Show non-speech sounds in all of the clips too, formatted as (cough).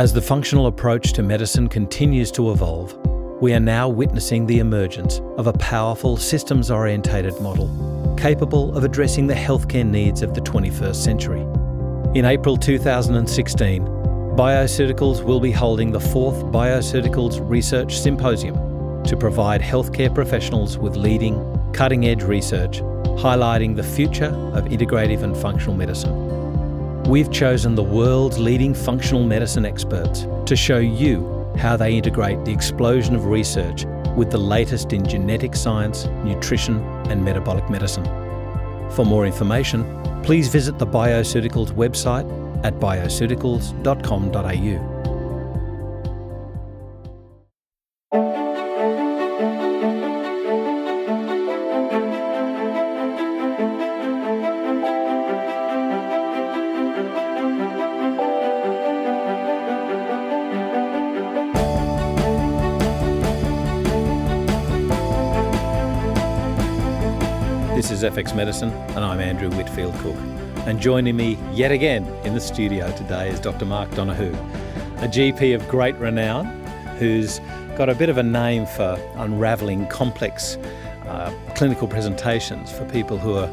As the functional approach to medicine continues to evolve, we are now witnessing the emergence of a powerful systems orientated model capable of addressing the healthcare needs of the 21st century. In April 2016, Bioceuticals will be holding the fourth Bioceuticals Research Symposium to provide healthcare professionals with leading, cutting edge research highlighting the future of integrative and functional medicine. We've chosen the world's leading functional medicine experts to show you how they integrate the explosion of research with the latest in genetic science, nutrition, and metabolic medicine. For more information, please visit the Bioceuticals website at bioceuticals.com.au. FX Medicine, and I'm Andrew Whitfield Cook. And joining me yet again in the studio today is Dr. Mark Donohoe, a GP of great renown who's got a bit of a name for unravelling complex uh, clinical presentations for people who are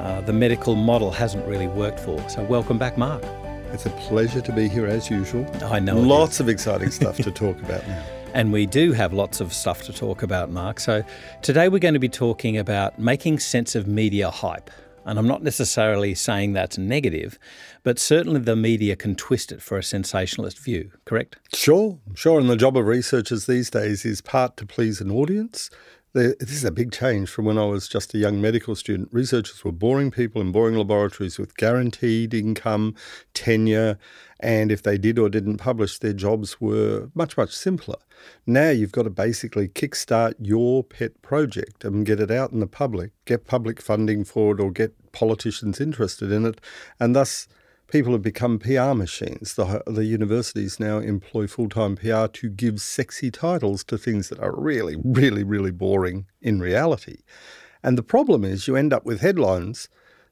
uh, the medical model hasn't really worked for. So, welcome back, Mark. It's a pleasure to be here as usual. I know. Lots of exciting stuff to talk about now. And we do have lots of stuff to talk about, Mark. So today we're going to be talking about making sense of media hype. And I'm not necessarily saying that's negative, but certainly the media can twist it for a sensationalist view, correct? Sure, sure. And the job of researchers these days is part to please an audience. This is a big change from when I was just a young medical student. Researchers were boring people in boring laboratories with guaranteed income, tenure, and if they did or didn't publish, their jobs were much, much simpler. Now you've got to basically kickstart your pet project and get it out in the public, get public funding for it, or get politicians interested in it, and thus people have become PR machines. The, the universities now employ full time PR to give sexy titles to things that are really, really, really boring in reality. And the problem is you end up with headlines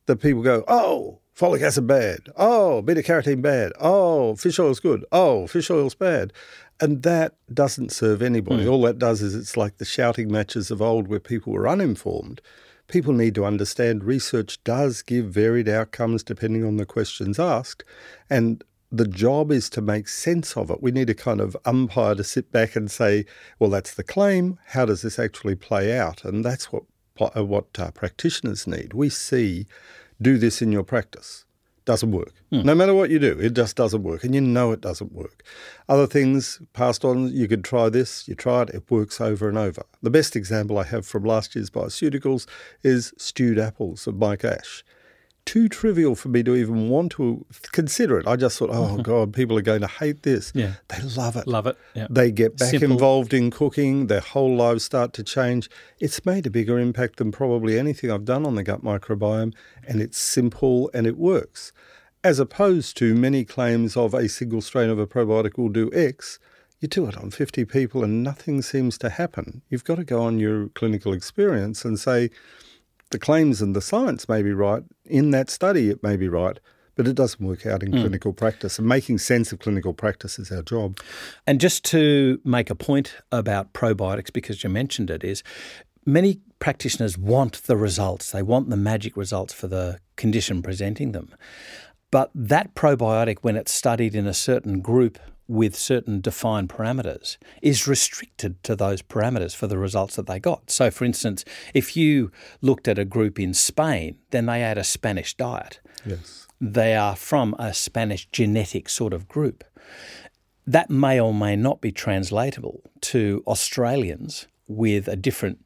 that people go, oh, folic acid bad. Oh, beta carotene bad. Oh, fish oil's good. Oh, fish oil's bad. And that doesn't serve anybody. All that does is it's like the shouting matches of old where people were uninformed. People need to understand research does give varied outcomes depending on the questions asked. And the job is to make sense of it. We need a kind of umpire to sit back and say, well, that's the claim. How does this actually play out? And that's what, uh, what uh, practitioners need. We see, do this in your practice. Doesn't work. Hmm. No matter what you do, it just doesn't work. And you know it doesn't work. Other things passed on, you could try this, you try it, it works over and over. The best example I have from last year's Bioceuticals is stewed apples of Mike Ash. Too trivial for me to even want to consider it. I just thought, oh mm-hmm. God, people are going to hate this. Yeah. They love it. Love it. Yeah. They get back Simple. involved in cooking, their whole lives start to change. It's made a bigger impact than probably anything I've done on the gut microbiome, and it's simple and it works. As opposed to many claims of a single strain of a probiotic will do X, you do it on 50 people and nothing seems to happen. You've got to go on your clinical experience and say, the claims and the science may be right. In that study, it may be right, but it doesn't work out in hmm. clinical practice. And making sense of clinical practice is our job. And just to make a point about probiotics, because you mentioned it, is many practitioners want the results. They want the magic results for the condition presenting them. But that probiotic, when it's studied in a certain group with certain defined parameters, is restricted to those parameters for the results that they got. So, for instance, if you looked at a group in Spain, then they had a Spanish diet Yes. they are from a Spanish genetic sort of group. That may or may not be translatable to Australians with a different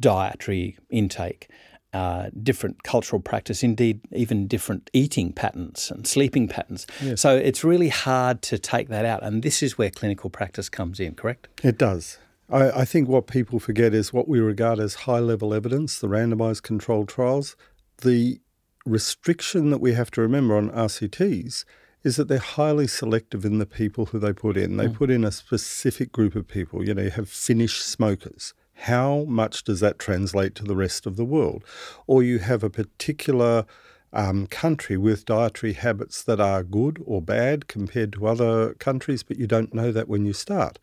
dietary intake, uh, different cultural practice, indeed, even different eating patterns and sleeping patterns. So it's really hard to take that out. And this is where clinical practice comes in, correct? It does. I, I think what people forget is what we regard as high level evidence, the randomized controlled trials. The restriction that we have to remember on RCTs is that they're highly selective in the people who they put in. They put in a specific group of people. You know, you have Finnish smokers. How much does that translate to the rest of the world? Or you have a particular um, country with dietary habits that are good or bad compared to other countries, but you don't know that when you start.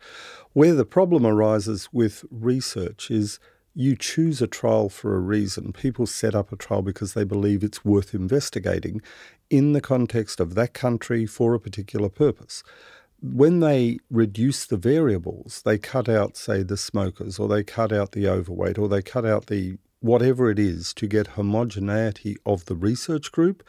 Where the problem arises with research is you choose a trial for a reason. People set up a trial because they believe it's worth investigating in the context of that country for a particular purpose. When they reduce the variables, they cut out, say, the smokers, or they cut out the overweight, or they cut out the whatever it is to get homogeneity of the research group,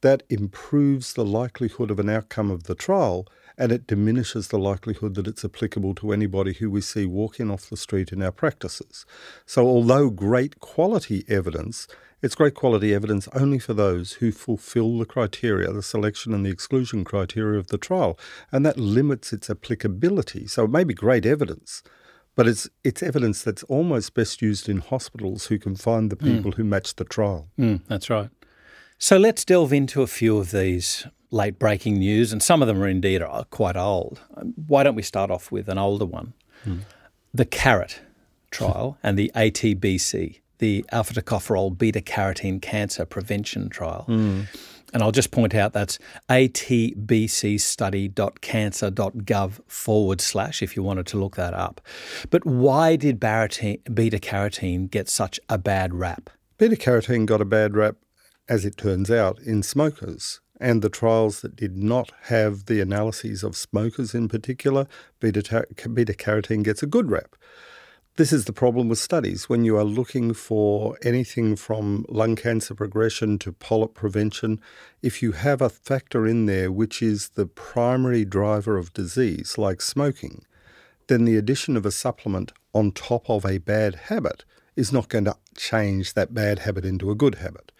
that improves the likelihood of an outcome of the trial and it diminishes the likelihood that it's applicable to anybody who we see walking off the street in our practices. So, although great quality evidence, it's great quality evidence only for those who fulfill the criteria, the selection and the exclusion criteria of the trial, and that limits its applicability. So, it may be great evidence, but it's it's evidence that's almost best used in hospitals who can find the hmm. people mm. who match the trial. Mm, that's right. So let's delve into a few of these late breaking news, and some of them are indeed quite old. Why don't we start off with an older one? Mm. The CARET trial (laughs) and the ATBC, the alpha tocopherol beta carotene cancer prevention trial. Mm. And I'll just point out that's atbcstudy.cancer.gov forward slash if you wanted to look that up. But why did beta carotene get such a bad rap? Beta carotene got a bad rap, as it turns out, in smokers. And the trials that did not have the analyses of smokers in particular, beta carotene gets a good rap. This is the problem with studies. When you are looking for anything from lung cancer progression to polyp prevention, if you have a factor in there which is the primary driver of disease, like smoking, then the addition of a supplement on top of a bad habit is not going to change that bad habit into a good habit.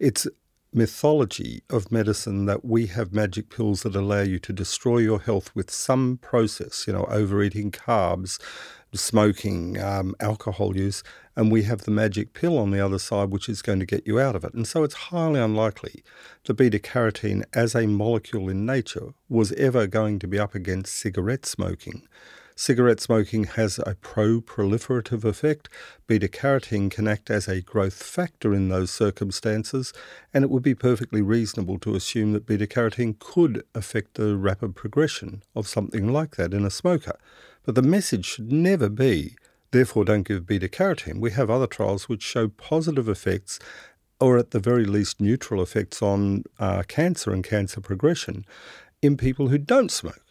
It's mythology of medicine that we have magic pills that allow you to destroy your health with some process, you know, overeating carbs, smoking, um, alcohol use, and we have the magic pill on the other side, which is going to get you out of it. And so it's highly unlikely that beta carotene as a molecule in nature was ever going to be up against cigarette smoking. Cigarette smoking has a pro proliferative effect. Beta carotene can act as a growth factor in those circumstances, and it would be perfectly reasonable to assume that beta carotene could affect the rapid progression of something like that in a smoker. But the message should never be, therefore, don't give beta carotene. We have other trials which show positive effects, or at the very least, neutral effects on uh, cancer and cancer progression in people who don't smoke.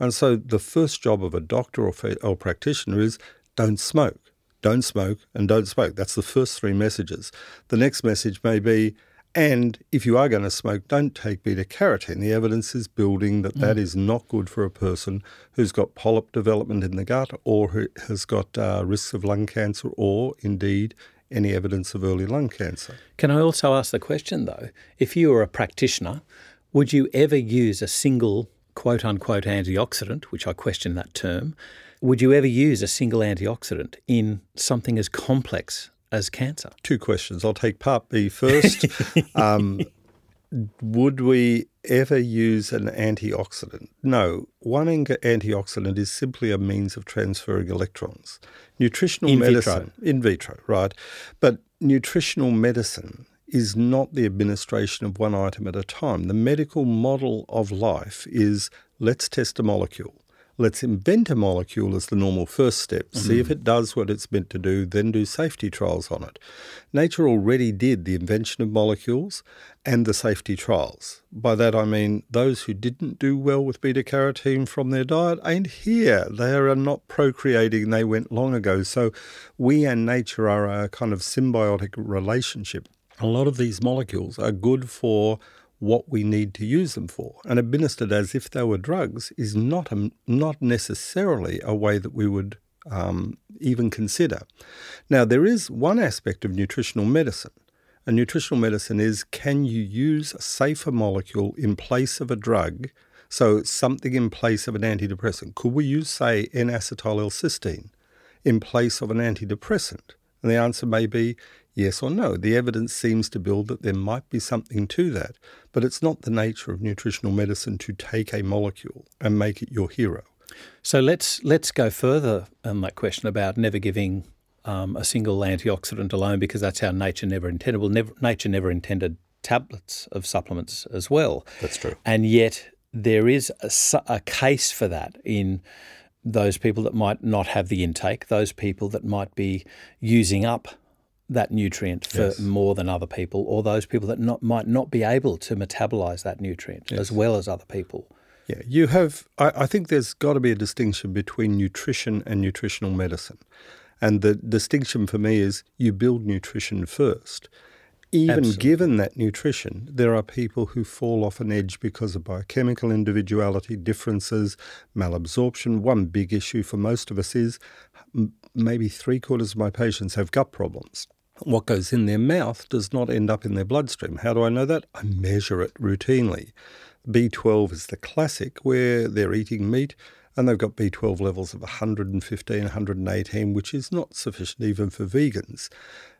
And so the first job of a doctor or, or practitioner is don't smoke, don't smoke, and don't smoke. That's the first three messages. The next message may be and if you are going to smoke, don't take beta carotene. The evidence is building that mm. that is not good for a person who's got polyp development in the gut or who has got uh, risks of lung cancer or indeed any evidence of early lung cancer. Can I also ask the question though? If you were a practitioner, would you ever use a single quote unquote antioxidant, which I question that term? Would you ever use a single antioxidant in something as complex as cancer? Two questions. I'll take part B first. (laughs) um, would we ever use an antioxidant? No. One antioxidant is simply a means of transferring electrons. Nutritional in medicine, vitro. in vitro, right? But nutritional medicine is not the administration of one item at a time. The medical model of life is let's test a molecule. Let's invent a molecule as the normal first step, mm-hmm. see if it does what it's meant to do, then do safety trials on it. Nature already did the invention of molecules and the safety trials. By that I mean those who didn't do well with beta carotene from their diet ain't here. They are not procreating, they went long ago. So we and nature are a kind of symbiotic relationship. A lot of these molecules are good for what we need to use them for. And administered as if they were drugs is not, a, not necessarily a way that we would um, even consider. Now, there is one aspect of nutritional medicine. And nutritional medicine is can you use a safer molecule in place of a drug? So, something in place of an antidepressant. Could we use, say, N acetyl L-cysteine in place of an antidepressant? And the answer may be yes or no. The evidence seems to build that there might be something to that, but it's not the nature of nutritional medicine to take a molecule and make it your hero. So let's let's go further on that question about never giving um, a single antioxidant alone because that's how nature never intended. Well, never, nature never intended tablets of supplements as well. That's true. And yet there is a, a case for that in those people that might not have the intake, those people that might be using up that nutrient for yes. more than other people, or those people that not, might not be able to metabolize that nutrient yes. as well as other people. Yeah, you have. I, I think there's got to be a distinction between nutrition and nutritional medicine. And the distinction for me is you build nutrition first. Even Absolutely. given that nutrition, there are people who fall off an edge because of biochemical individuality, differences, malabsorption. One big issue for most of us is maybe three quarters of my patients have gut problems. What goes in their mouth does not end up in their bloodstream. How do I know that? I measure it routinely. B12 is the classic where they're eating meat and they've got B12 levels of 115, 118, which is not sufficient even for vegans.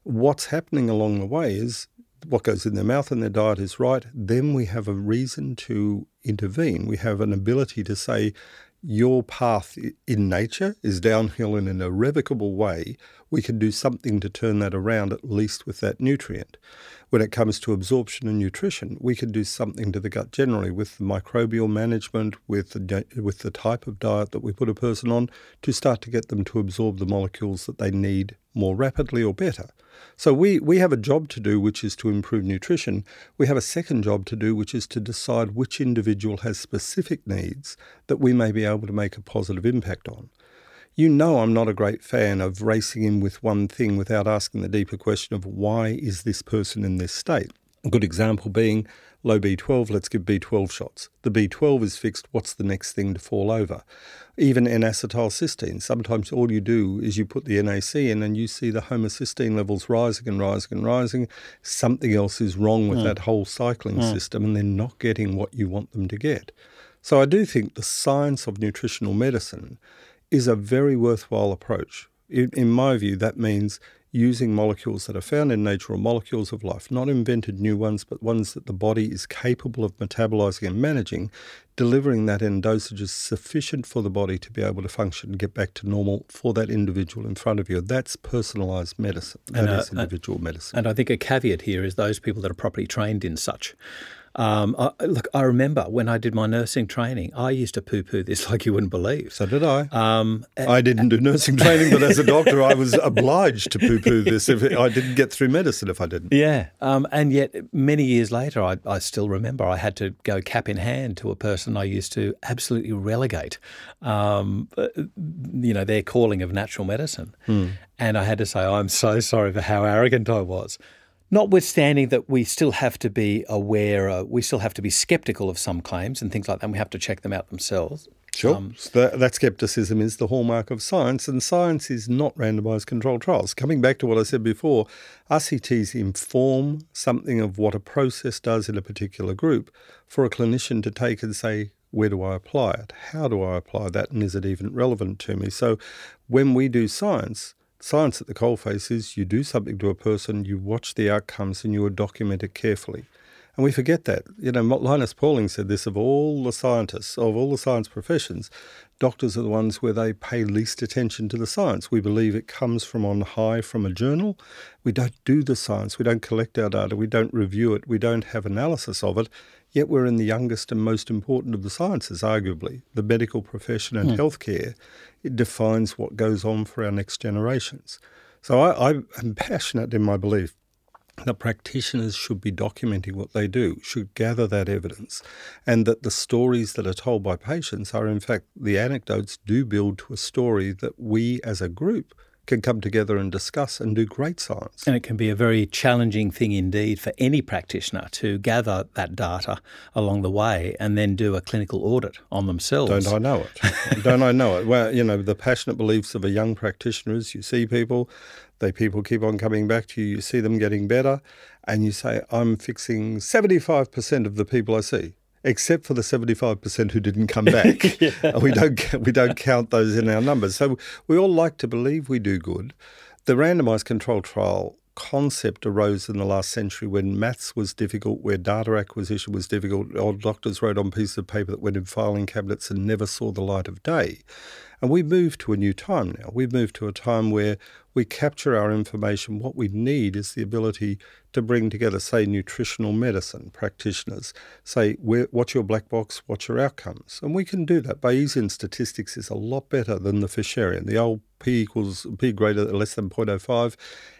What's happening along the way is what goes in their mouth and their diet is right, then we have a reason to intervene. We have an ability to say, your path in nature is downhill in an irrevocable way, we can do something to turn that around, at least with that nutrient. When it comes to absorption and nutrition, we can do something to the gut generally with the microbial management, with the, with the type of diet that we put a person on to start to get them to absorb the molecules that they need more rapidly or better. So we, we have a job to do, which is to improve nutrition. We have a second job to do, which is to decide which individual has specific needs that we may be able to make a positive impact on. You know, I'm not a great fan of racing in with one thing without asking the deeper question of why is this person in this state? A good example being low B12, let's give B12 shots. The B12 is fixed, what's the next thing to fall over? Even N-acetylcysteine, sometimes all you do is you put the NAC in and you see the homocysteine levels rising and rising and rising. Something else is wrong with mm. that whole cycling mm. system and they're not getting what you want them to get. So I do think the science of nutritional medicine is a very worthwhile approach. In, in my view, that means using molecules that are found in nature or molecules of life, not invented new ones, but ones that the body is capable of metabolizing and managing, delivering that in dosages sufficient for the body to be able to function and get back to normal for that individual in front of you. That's personalized medicine. That and, uh, is individual medicine. And I think a caveat here is those people that are properly trained in such. Um, I, look, I remember when I did my nursing training, I used to poo poo this (laughs) like you wouldn't believe. So did I. Um, I didn't do nursing (laughs) training, but as a doctor, I was obliged to poo poo this if I didn't get through medicine if I didn't. Yeah. Um, and yet, many years later, I, I, still remember I had to go cap in hand to a person I used to absolutely relegate, um, uh, you know, their calling of natural medicine. Hmm. And I had to say, I'm so sorry for how arrogant I was. Notwithstanding that we still have to be aware, uh, we still have to be skeptical of some claims and things like that. And we have to check them out themselves. Sure. Um, so that, that, skepticism is the hallmark of science, and science is not randomized controlled trials. Coming back to what I said before, RCTs inform something of what a process does in a particular group for a clinician to take and say, where do I apply it? How do I apply that? And is it even relevant to me? So when we do science, Science at the coalface is you do something to a person, you watch the outcomes, and you document it carefully. And we forget that. You know, Linus Pauling said this of all the scientists, of all the science professions, doctors are the ones where they pay least attention to the science. We believe it comes from on high from a journal. We don't do the science. We don't collect our data. We don't review it. We don't have analysis of it. Yet we're in the youngest and most important of the sciences, arguably, the medical profession and mm. healthcare. It defines what goes on for our next generations. So I, I am passionate in my belief that practitioners should be documenting what they do, should gather that evidence, and that the stories that are told by patients are, in fact, the anecdotes do build to a story that we as a group can come together and discuss and do great science. And it can be a very challenging thing indeed for any practitioner to gather that data along the way and then do a clinical audit on themselves. Don't I know it? (laughs) Don't I know it? Well, you know, the passionate beliefs of a young practitioner is you see people, they people keep on coming back to you, you see them getting better, and you say, I'm fixing 75% of the people I see except for the 75% who didn't come (laughs) back. yeah. We don't we don't count those in our numbers. So we all like to believe we do good. The randomized control trial concept arose in the last century when maths was difficult, where data acquisition was difficult. Old doctors wrote on pieces of paper that went in filing cabinets and never saw the light of day. And we moved to a new time now. We've moved to a time where we capture our information. What we need is the ability to bring together, say, nutritional medicine practitioners, say, what's your black box, what's your outcomes? And we can do that. Bayesian statistics is a lot better than the Fisherian. The old p equals p greater than less than 0.05,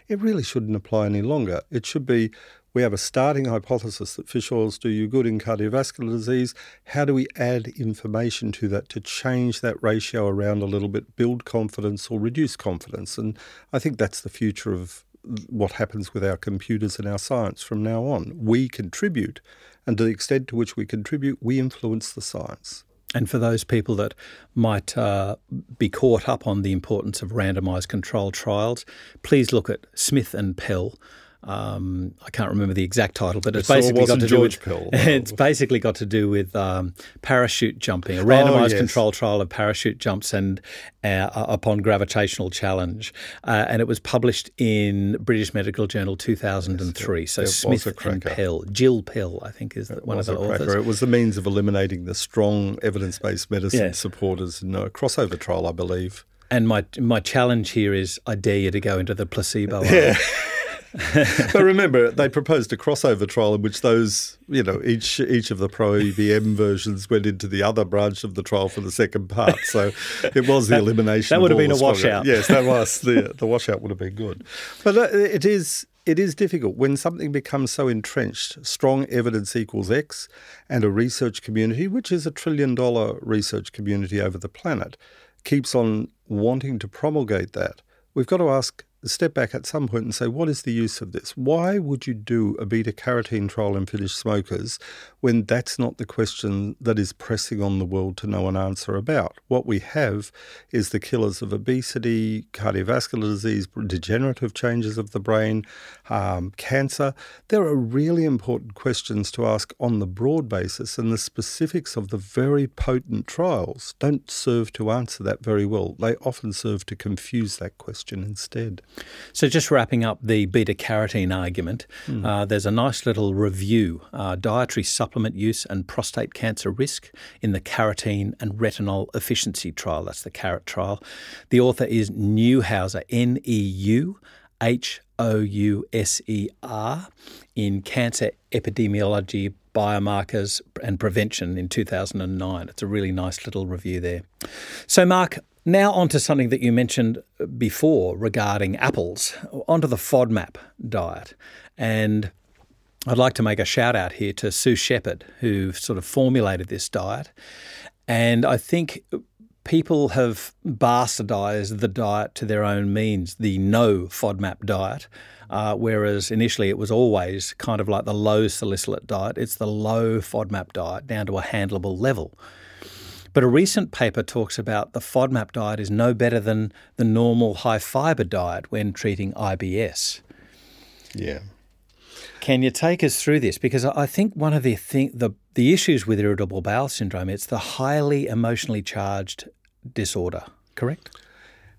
it really shouldn't apply any longer. It should be we have a starting hypothesis that fish oils do you good in cardiovascular disease. How do we add information to that to change that ratio around a little bit, build confidence or reduce confidence? And I think that's the future of what happens with our computers and our science from now on. We contribute, and to the extent to which we contribute, we influence the science. And for those people that might uh, be caught up on the importance of randomised controlled trials, please look at Smith and Pell um, I can't remember the exact title, but it's, basically got to George do with, (laughs) it's basically got to do with um, parachute jumping, a randomized oh, yes. control trial of parachute jumps and uh, upon gravitational challenge, uh, and it was published in British Medical Journal 2003. Yes, so Smith and Pell, Jill Pell, I think is it one of the authors. It was the means of eliminating the strong evidence-based medicine yes. supporters in a crossover trial, I believe. And my my challenge here is, I dare you to go into the placebo. Yeah. (laughs) but remember, they proposed a crossover trial in which those, you know, each each of the pro EBM versions went into the other branch of the trial for the second part. So it was the elimination. That would have been a washout. Yes, that was the the washout would have been good. But uh, it is it is difficult when something becomes so entrenched. Strong evidence equals X, and a research community, which is a trillion dollar research community over the planet, keeps on wanting to promulgate that. We've got to ask step back at some point and say, what is the use of this? Why would you do a beta carotene trial in Finnish smokers when that's not the question that is pressing on the world to know an answer about? What we have is the killers of obesity, cardiovascular disease, degenerative changes of the brain, um, cancer. There are really important questions to ask on the broad basis, and the specifics of the very potent trials don't serve to answer that very well. They often serve to confuse that question instead. So, just wrapping up the beta carotene argument, mm. uh, there's a nice little review uh, dietary supplement use and prostate cancer risk in the carotene and retinol efficiency trial. That's the CARET trial. The author is Neuhouser, N E U H O U S E R, in Cancer Epidemiology, Biomarkers and Prevention in 2009. It's a really nice little review there. So, Mark, now, on to something that you mentioned before regarding apples, onto the FODMAP diet. And I'd like to make a shout out here to Sue Shepherd, who sort of formulated this diet. And I think people have bastardized the diet to their own means, the no FODMAP diet. Uh, whereas initially it was always kind of like the low salicylate diet. It's the low FODMAP diet down to a handleable level. But a recent paper talks about the FODMAP diet is no better than the normal high fiber diet when treating IBS. Yeah. Can you take us through this? Because I think one of the thing, the the issues with irritable bowel syndrome it's the highly emotionally charged disorder. Correct?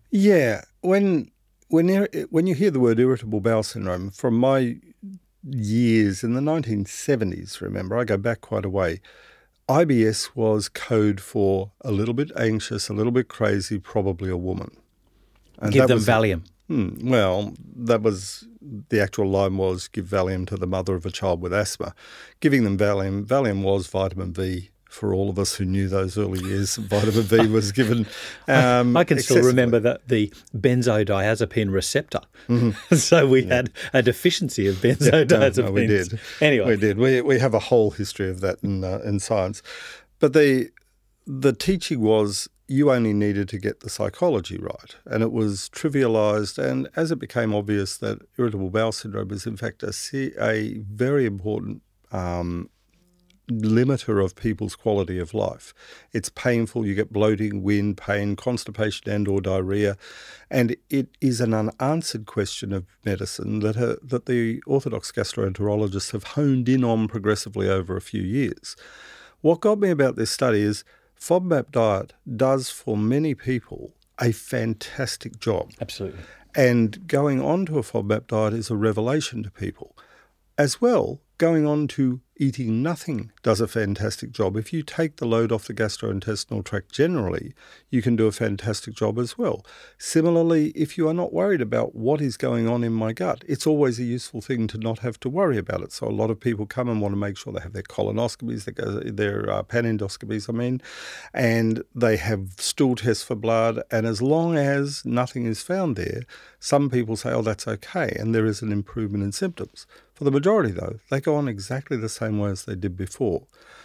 Yeah. When when when you hear the word irritable bowel syndrome, from my years in the 1970s, remember I go back quite a way. IBS was code for a little bit anxious, a little bit crazy, probably a woman. And give them Valium. Hmm, well, that was the actual line was give Valium to the mother of a child with asthma. Giving them Valium, Valium was vitamin V for all of us who knew those early years, (laughs) vitamin V was given. Um, I can still remember that the benzodiazepine receptor. Mm-hmm. (laughs) so we yeah. had a deficiency of benzodiazepines. (laughs) Yeah, no, no, we did. Anyway, we did. We we have a whole history of that in uh, in science, but the the teaching was you only needed to get the psychology right. And it was trivialized. And as it became obvious that irritable bowel syndrome is, in fact, a, a very important um, limiter of people's quality of life. It's painful. You get bloating, wind, pain, constipation, and or diarrhea, and it is an unanswered question of medicine that that the orthodox gastroenterologists have honed in on progressively over a few years. What got me about this study is FODMAP diet does for many people a fantastic job. Absolutely. And going on to a FODMAP diet is a revelation to people. As well, going on to eating nothing does a fantastic job. If you take the load off the gastrointestinal tract generally, you can do a fantastic job as well. Similarly, if you are not worried about what is going on in my gut, it's always a useful thing to not have to worry about it. So a lot of people come and want to make sure they have their colonoscopies, their, their uh, panendoscopies, I mean, and they have stool tests for blood. And as long as nothing is found there, some people say, oh, that's okay, and there is an improvement in symptoms. For the majority, though, they go on exactly the same way as they did before.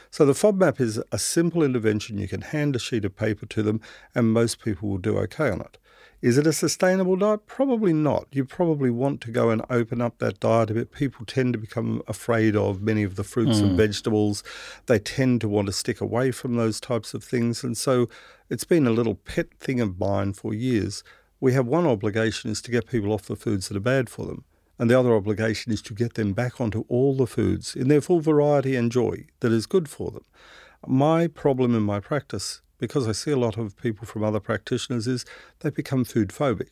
So the FODMAP is a simple intervention. You can hand a sheet of paper to them, and most people will do okay on it. Is it a sustainable diet? Probably not. You probably want to go and open up that diet a bit. People tend to become afraid of many of the fruits mm. and vegetables. They tend to want to stick away from those types of things. And so it's been a little pet thing of mine for years. We have one obligation is to get people off the foods that are bad for them. And the other obligation is to get them back onto all the foods in their full variety and joy that is good for them. My problem in my practice, because I see a lot of people from other practitioners, is they become food phobic.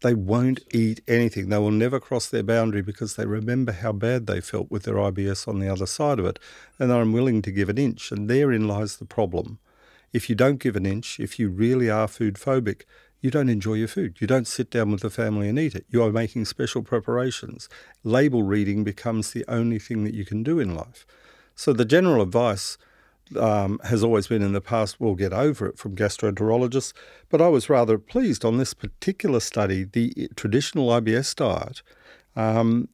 They won't eat anything. They will never cross their boundary because they remember how bad they felt with their IBS on the other side of it, and they're unwilling to give an inch. And therein lies the problem. If you don't give an inch, if you really are food phobic, you don't enjoy your food. You don't sit down with the family and eat it. You are making special preparations. Label reading becomes the only thing that you can do in life. So the general advice um, has always been in the past, we'll get over it from gastroenterologists. But I was rather pleased on this particular study, the traditional IBS diet. Um,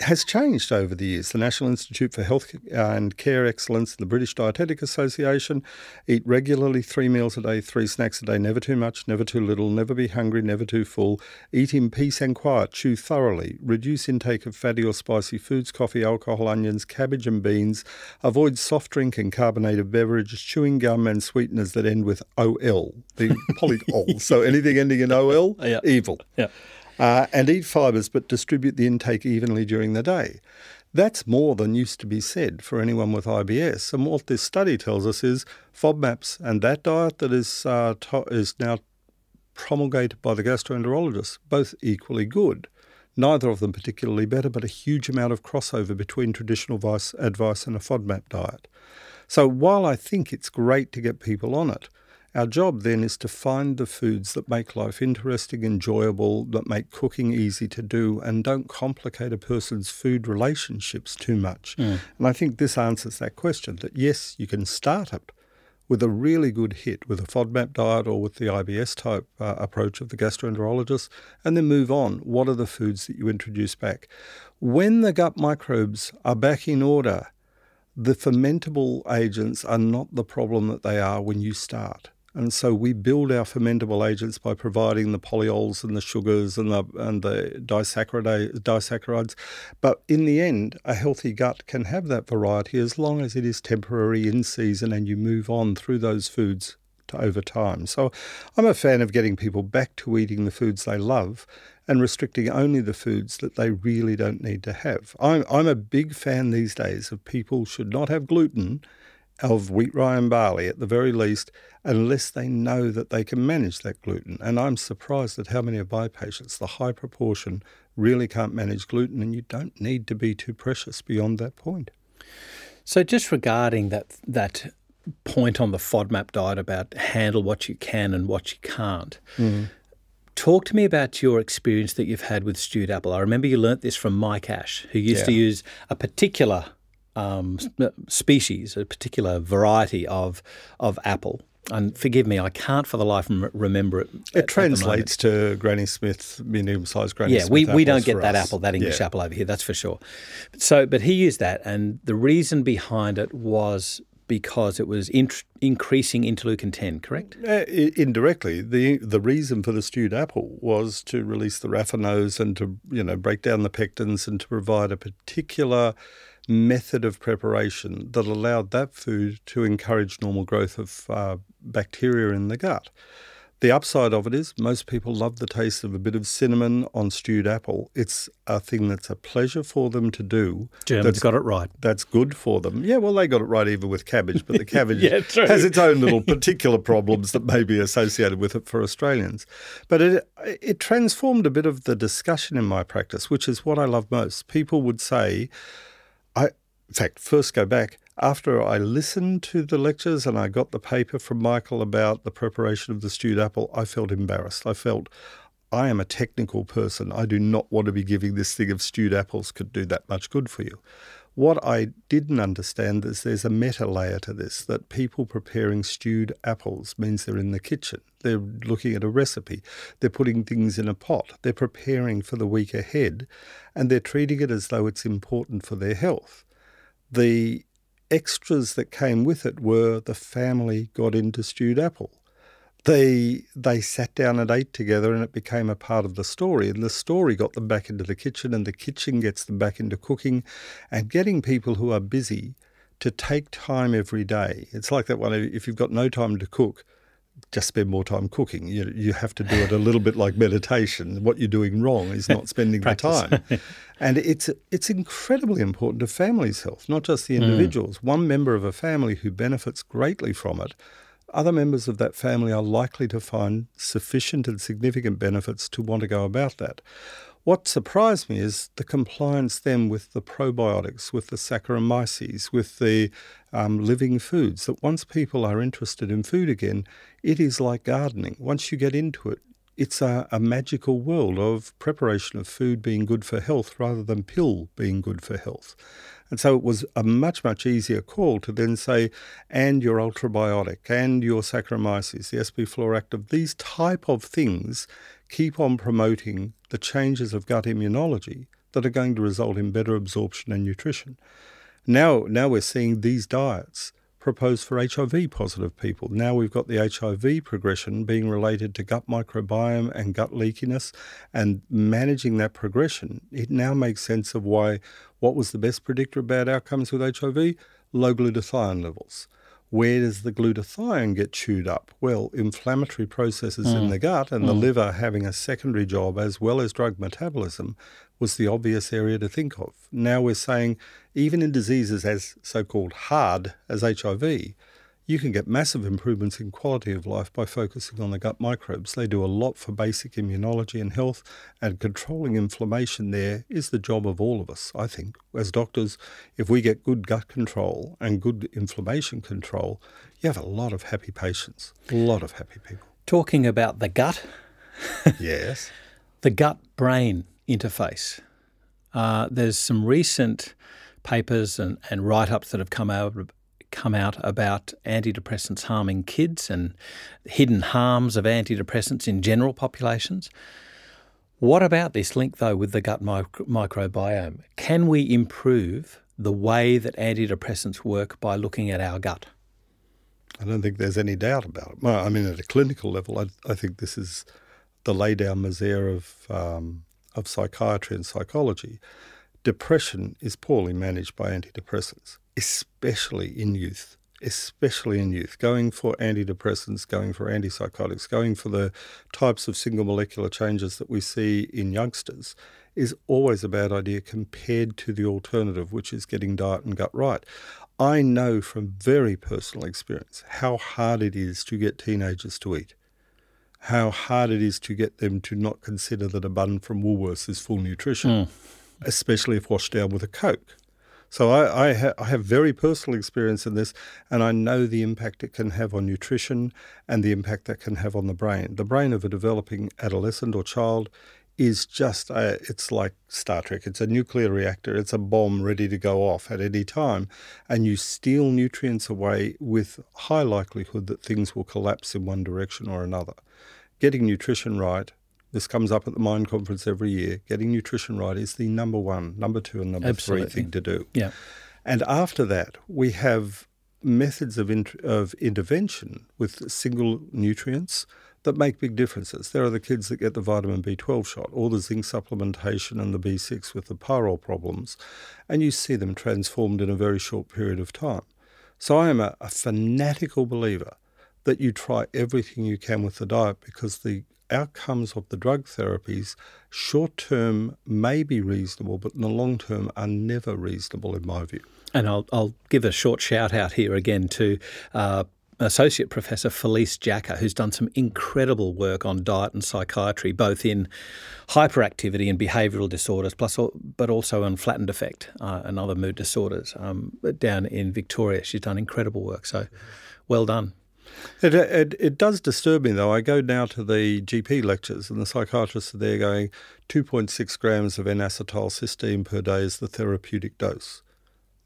has changed over the years. The National Institute for Health and Care Excellence, the British Dietetic Association, eat regularly three meals a day, three snacks a day, never too much, never too little, never be hungry, never too full, eat in peace and quiet, chew thoroughly, reduce intake of fatty or spicy foods, coffee, alcohol, onions, cabbage and beans, avoid soft drink and carbonated beverages, chewing gum and sweeteners that end with OL, the polyol. (laughs) so anything ending in OL, yeah. evil. Yeah uh, and eat fibres but distribute the intake evenly during the day. That's more than used to be said for anyone with IBS. And what this study tells us is FODMAPs and that diet that is, uh, to- is now promulgated by the gastroenterologists, both equally good. Neither of them particularly better, but a huge amount of crossover between traditional advice and a FODMAP diet. So while I think it's great to get people on it, our job then is to find the foods that make life interesting, enjoyable, that make cooking easy to do, and don't complicate a person's food relationships too much. Mm. And I think this answers that question that yes, you can start it with a really good hit with a FODMAP diet or with the IBS type uh, approach of the gastroenterologist, and then move on. What are the foods that you introduce back? When the gut microbes are back in order, the fermentable agents are not the problem that they are when you start. And so we build our fermentable agents by providing the polyols and the sugars and the, and the disaccharides. But in the end, a healthy gut can have that variety as long as it is temporary in season and you move on through those foods to over time. So I'm a fan of getting people back to eating the foods they love and restricting only the foods that they really don't need to have. I'm, I'm a big fan these days of people should not have gluten of wheat, rye, and barley at the very least, unless they know that they can manage that gluten. And I'm surprised at how many of my patients, the high proportion, really can't manage gluten, and you don't need to be too precious beyond that point. So, just regarding that that point on the FODMAP diet about handle what you can and what you can't. Mm. Talk to me about your experience that you've had with stewed apple. I remember you learnt this from Mike Ash, who used yeah. to use a particular um, species, a particular variety of of apple. And forgive me, I can't for the life of remember it. It translates to Granny Smith, medium-sized Granny yeah, Smith. Yeah, we, we don't get that us. apple, that English yeah. apple over here, that's for sure. So, but he used that, and the reason behind it was because it was in, increasing interleukin 10, correct? Uh, indirectly. The the reason for the stewed apple was to release the raffinose and to you know break down the pectins and to provide a particular method of preparation that allowed that food to encourage normal growth of uh, bacteria in the gut. The upside of it is most people love the taste of a bit of cinnamon on stewed apple. It's a thing that's a pleasure for them to do. Germans that's, got it right. That's good for them. Yeah, well, they got it right even with cabbage, but the (laughs) cabbage Yeah, has its own little particular problems that may be associated with it for Australians. But it, it transformed a bit of the discussion in my practice, which is what I love most. People would say, in fact, first go back after I listened to the lectures and I got the paper from Michael about the preparation of the stewed apple, I felt embarrassed. I felt I am a technical person. I do not want to be giving this thing of stewed apples could do that much good for you. What I didn't understand is there's a meta layer to this that people preparing stewed apples means they're in the kitchen. They're looking at a recipe. They're putting things in a pot. They're preparing for the week ahead and they're treating it as though it's important for their health. The extras that came with it were the family got into stewed apple. They they sat down and ate together, and it became a part of the story. And the story got them back into the kitchen, and the kitchen gets them back into cooking, and getting people who are busy to take time every day. It's like that one. If you've got no time to cook, just spend more time cooking. You, you have to do it a little bit like meditation. What you're doing wrong is not spending the time. And it's it's incredibly important to families' health, not just the individuals. Mm. One member of a family who benefits greatly from it, other members of that family are likely to find sufficient and significant benefits to want to go about that. What surprised me is the compliance then with the probiotics, with the Saccharomyces, with the um, living foods. That once people are interested in food again, it is like gardening. Once you get into it, it's a, a, magical world of preparation of food being good for health rather than pill being good for health. And so it was a much, much easier call to then say, and your ultrabiotic, and your Saccharomyces, the SB Floractiv, these type of things keep on promoting the changes of gut immunology that are going to result in better absorption and nutrition. Now, now we're seeing these diets proposed for HIV positive people. Now we've got the HIV progression being related to gut microbiome and gut leakiness and managing that progression. It now makes sense of why what was the best predictor of bad outcomes with HIV? Low glutathione levels. Where does the glutathione get chewed up? Well, inflammatory processes mm. in the gut and mm. the liver having a secondary job as well as drug metabolism was the obvious area to think of. Now we're saying even in diseases as so called hard as HIV, you can get massive improvements in quality of life by focusing on the gut microbes. They do a lot for basic immunology and health, and controlling inflammation there is the job of all of us, I think. As doctors, if we get good gut control and good inflammation control, you have a lot of happy patients, a lot of happy people. Talking about the gut. (laughs) yes. The gut brain interface. Uh, there's some recent papers and, and write ups that have come out come out about antidepressants harming kids and hidden harms of antidepressants in general populations. What about this link, though, with the gut micro- microbiome? Can we improve the way that antidepressants work by looking at our gut? I don't think there's any doubt about it. Well, I mean, at a clinical level, I, I think this is the lay down misere of, um, of psychiatry and psychology. Depression is poorly managed by antidepressants especially in youth, especially in youth, going for antidepressants, going for antipsychotics, going for the types of single molecular changes that we see in youngsters is always a bad idea compared to the alternative, which is getting diet and gut right. I know from very personal experience how hard it is to get teenagers to eat, how hard it is to get them to not consider that a bun from Woolworths is full nutrition, mm. especially if washed down with a Coke. So I, I, ha- I, have very personal experience in this, and I know the impact it can have on nutrition and the impact that can have on the brain. The brain of a developing adolescent or child is just a, it's like Star Trek. It's a nuclear reactor. It's a bomb ready to go off at any time, and you steal nutrients away with high likelihood that things will collapse in one direction or another. Getting nutrition right this comes up at the Mind Conference every year. Getting nutrition right is the number one, number two, and number Absolutely. three thing to do. Yeah. And after that, we have methods of, in, of intervention with single nutrients that make big differences. There are the kids that get the vitamin B12 shot or the zinc supplementation and the B6 with the pyrrole problems, and you see them transformed in a very short period of time. So I am a, a fanatical believer that you try everything you can with the diet because the outcomes of the drug therapies, short term may be reasonable, but in the long term are never reasonable, in my view. And I'll, I'll give a short shout out here again to uh, Associate Professor Felice Jacka, who's done some incredible work on diet and psychiatry, both in hyperactivity and behavioural disorders, plus, but also on flattened effect uh, and other mood disorders um, down in Victoria. She's done incredible work. So, well done. It, it, it does disturb me though. I go now to the GP lectures and the psychiatrists are there going 2.6 grams of N-acetylcysteine per day is the therapeutic dose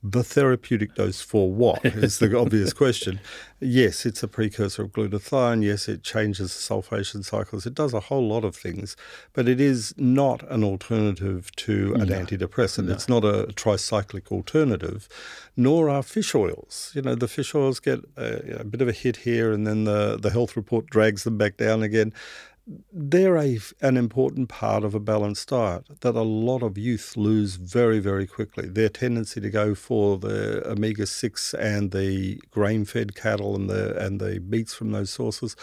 the therapeutic dose for what is the obvious (laughs) question. Yes, it's a precursor of glutathione. Yes, it changes the sulfation cycles. It does a whole lot of things, but it is not an alternative to an no. antidepressant. No. It's not a tricyclic alternative, nor are fish oils. You know, the fish oils get a, a bit of a hit here, and then the, the health report drags them back down again they're a, an important part of a balanced diet that a lot of youth lose very, very quickly. Their tendency to go for the omega six and the grain fed cattle and the and the meats from those sources,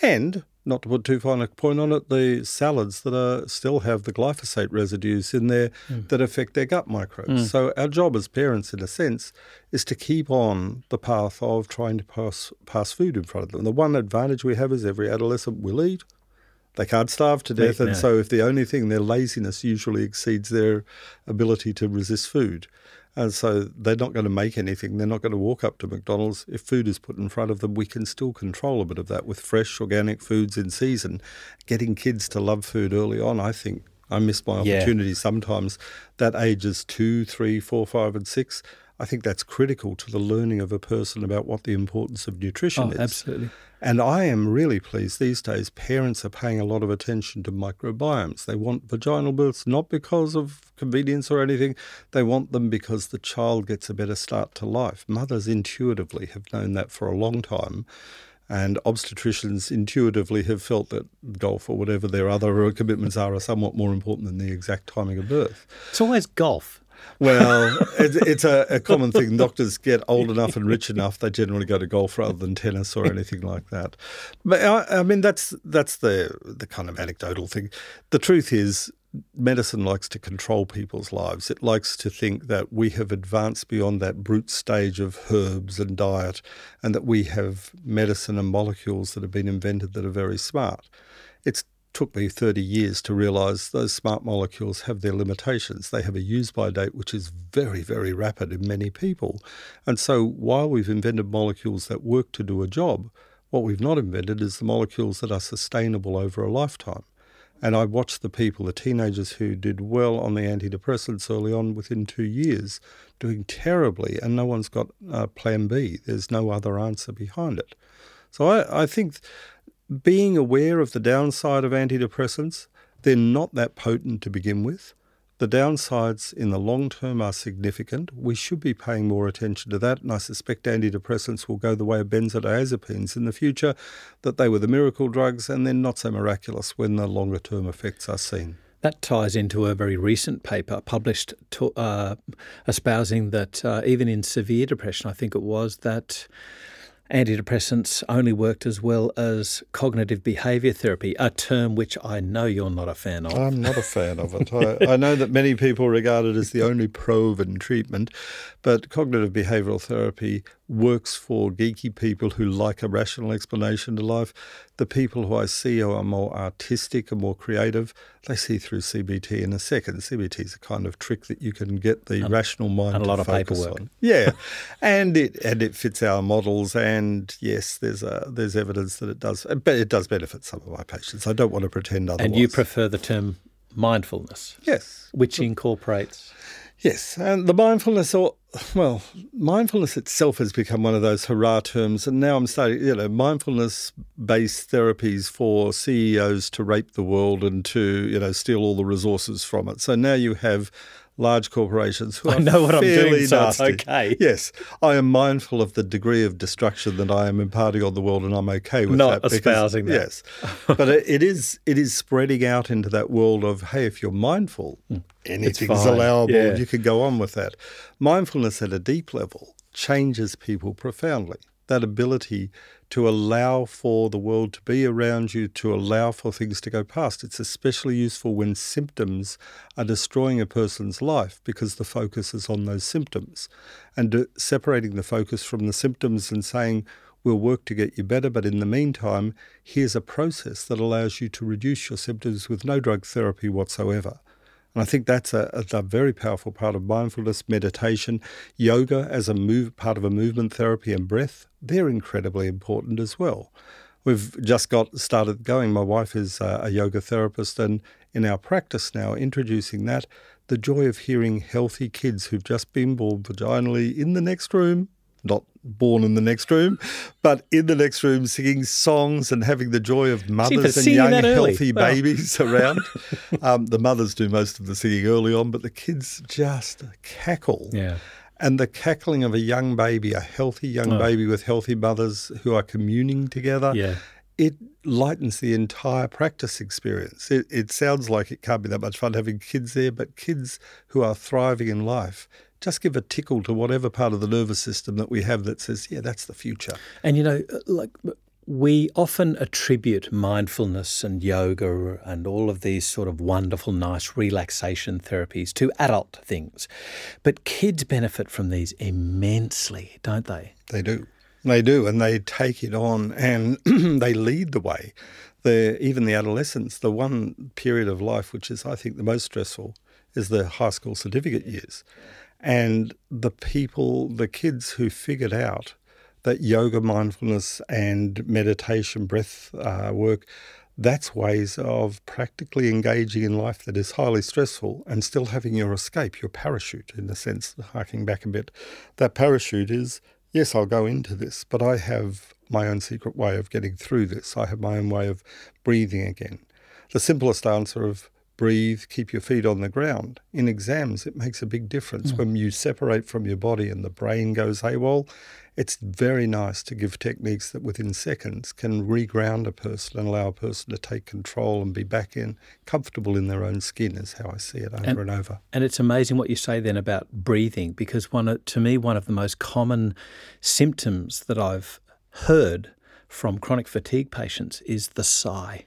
and not to put too fine a point on it, the salads that are still have the glyphosate residues in there mm. that affect their gut microbes. Mm. So our job as parents, in a sense, is to keep on the path of trying to pass pass food in front of them. The one advantage we have is every adolescent will eat they can't starve to death, and so if the only thing their laziness usually exceeds their ability to resist food, and so they're not going to make anything. They're not going to walk up to McDonald's. If food is put in front of them, we can still control a bit of that with fresh organic foods in season. Getting kids to love food early on, I think I miss my opportunity yeah. sometimes. That ages two, three, four, five, and six. I think that's critical to the learning of a person about what the importance of nutrition oh, is. Absolutely. And I am really pleased these days. Parents are paying a lot of attention to microbiomes. They want vaginal births not because of convenience or anything. They want them because the child gets a better start to life. Mothers intuitively have known that for a long time. And obstetricians intuitively have felt that golf or whatever their other commitments are are somewhat more important than the exact timing of birth. It's always golf. Well, it's, it's a, a, common thing. Doctors get old enough and rich enough; they generally go to golf rather than tennis or anything like that. But I, I mean, that's that's the the kind of anecdotal thing. The truth is, medicine likes to control people's lives. It likes to think that we have advanced beyond that brute stage of herbs and diet, and that we have medicine and molecules that have been invented that are very smart. It's took me 30 years to realize those smart molecules have their limitations. They have a use by date which is very, very rapid in many people. And so while we've invented molecules that work to do a job, what we've not invented is the molecules that are sustainable over a lifetime. And I watched the people, the teenagers who did well on the antidepressants early on within two years, doing terribly, and no one's got uh, plan B. There's no other answer behind it. So I, I think being aware of the downside of antidepressants, they're not that potent to begin with. The downsides in the long term are significant. We should be paying more attention to that, and I suspect antidepressants will go the way of benzodiazepines in the future, that they were the miracle drugs and then not so miraculous when the longer term effects are seen. That ties into a very recent paper published to, uh, espousing that uh, even in severe depression, I think it was, that antidepressants only worked as well as cognitive behaviour therapy, a term which I know you're not a fan of. I'm not a fan of it. I, I, know that many people regard it as the only proven treatment, but cognitive behavioural therapy works for geeky people who like a rational explanation to life. The people who I see who are more artistic and more creative, they see through CBT in a second. CBT is a kind of trick that you can get the rational mind and a lot of paperwork. On. Yeah, and it and it fits our models. And yes, there's a there's evidence that it does, but it does benefit some of my patients. I don't want to pretend otherwise. And you prefer the term mindfulness, yes, which incorporates Yes, and the mindfulness, or well, mindfulness itself has become one of those hurrah terms, and now I'm starting, you know, mindfulness-based therapies for CEOs to rape the world and to, you know, steal all the resources from it. So now you have large corporations who I know what I'm doing, so it's okay. Yes, I am mindful of the degree of destruction that I am imparting on the world, and I'm okay with Not that. espousing because, that. Yes, but it is it is spreading out into that world of hey, if you're mindful, hmm. anything's allowable. Yeah. You can go on with that. Mindfulness at a deep level changes people profoundly. That ability to allow for the world to be around you, to allow for things to go past. It's especially useful when symptoms are destroying a person's life because the focus is on those symptoms. And uh, separating the focus from the symptoms and saying, we'll work to get you better, but in the meantime, here's a process that allows you to reduce your symptoms with no drug therapy whatsoever. And I think that's a, a, very powerful part of mindfulness, meditation, yoga as a move, part of a movement therapy, and breath. They're incredibly important as well. We've just got started going. My wife is a, a yoga therapist, and in our practice now, introducing that, the joy of hearing healthy kids who've just been born vaginally in the next room not born in the next room, but in the next room singing songs and having the joy of mothers and young, healthy well. babies (laughs) around. um, the mothers do most of the singing early on, but the kids just cackle. Yeah. And the cackling of a young baby, a healthy young oh. baby with healthy mothers who are communing together, yeah. it lightens the entire practice experience. It, it sounds like it can't be that much fun having kids there, but kids who are thriving in life just give a tickle to whatever part of the nervous system that we have that says, yeah, that's the future. And you know, uh, like we often attribute mindfulness and yoga and all of these sort of wonderful, nice relaxation therapies to adult things. But kids benefit from these immensely, don't they? They do. They do. And they take it on and (clears throat) they lead the way. The, even the adolescents, the one period of life which is, I think, the most stressful is the high school certificate years. And the people, the kids who figured out that yoga, mindfulness, and meditation, breath uh, work, that's ways of practically engaging in life that is highly stressful and still having your escape, your parachute, in a sense, harking back a bit. That parachute is yes, I'll go into this, but I have my own secret way of getting through this. I have my own way of breathing again. The simplest answer of breathe, keep your feet on the ground. In exams, it makes a big difference. Mm. When you separate from your body and the brain goes AWOL, it's very nice to give techniques that within seconds can reground a person and allow a person to take control and be back in comfortable in their own skin is how I see it over and, and over. And it's amazing what you say then about breathing because one to me one of the most common symptoms that I've heard from chronic fatigue patients is the sigh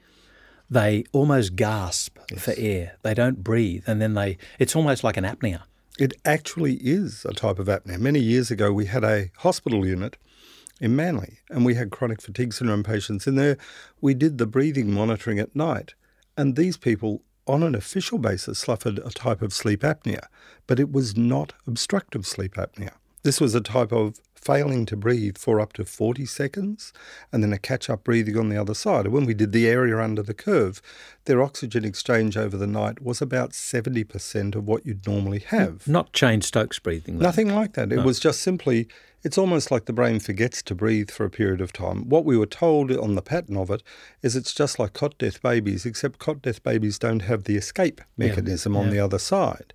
they almost gasp yes. for air. They don't breathe, and then they. It's almost like an apnea. It actually is a type of apnea. Many years ago, we had a hospital unit in Manly, and we had chronic fatigue syndrome patients in there. We did the breathing monitoring at night, and these people, on an official basis, suffered a type of sleep apnea, but it was not obstructive sleep apnea. This was a type of failing to breathe for up to 40 seconds and then a catch up breathing on the other side. And when we did the area under the curve, their oxygen exchange over the night was about 70% of what you'd normally have. Not Cheyne-Stokes breathing. Nothing like that. No. It was just simply, it's almost like the brain forgets to breathe for a period of time. What we were told on the pattern of it is it's just like cot death babies, except cot death babies don't have the escape mechanism yeah. on yeah. the other side.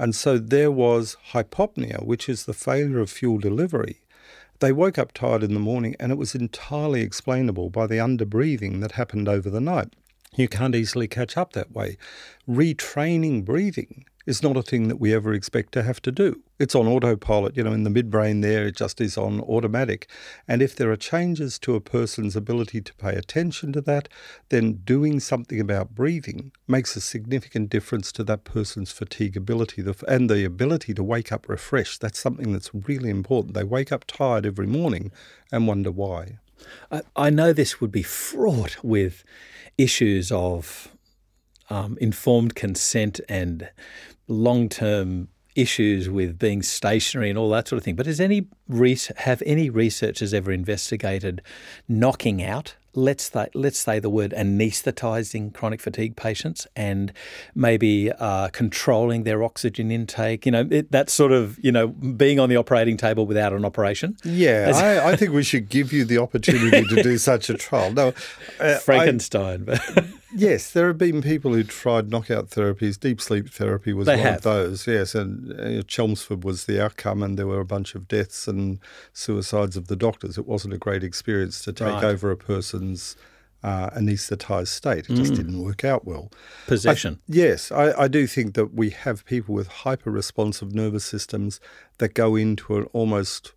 And so there was hypopnea, which is the failure of fuel delivery. They woke up tired in the morning, and it was entirely explainable by the underbreathing that happened over the night. You can't easily catch up that way. Retraining breathing is not a thing that we ever expect to have to do. It's on autopilot, you know, in the midbrain there, it just is on automatic. And if there are changes to a person's ability to pay attention to that, then doing something about breathing makes a significant difference to that person's fatigability and the ability to wake up refreshed. That's something that's really important. They wake up tired every morning and wonder why. I, know this would be fraught with issues of um, informed consent and long term issues with being stationary and all that sort of thing. But has any have any researchers ever investigated knocking out let's say, let's say the word anaesthetizing chronic fatigue patients and maybe uh, controlling their oxygen intake. You know, it, that sort of, you know, being on the operating table without an operation. Yeah, I, I, (laughs) think we should give you the opportunity to do such a trial. No, uh, Frankenstein. I, (laughs) yes, there have been people who tried knockout therapies. Deep sleep therapy was they one have. of those. Yes, and uh, Chelmsford was the outcome, and there were a bunch of deaths and suicides of the doctors. It wasn't a great experience to take right. over a person's uh, anaesthetized state. It just mm. didn't work out well. Possession. I, yes, I, I, do think that we have people with hyper responsive nervous systems that go into an almost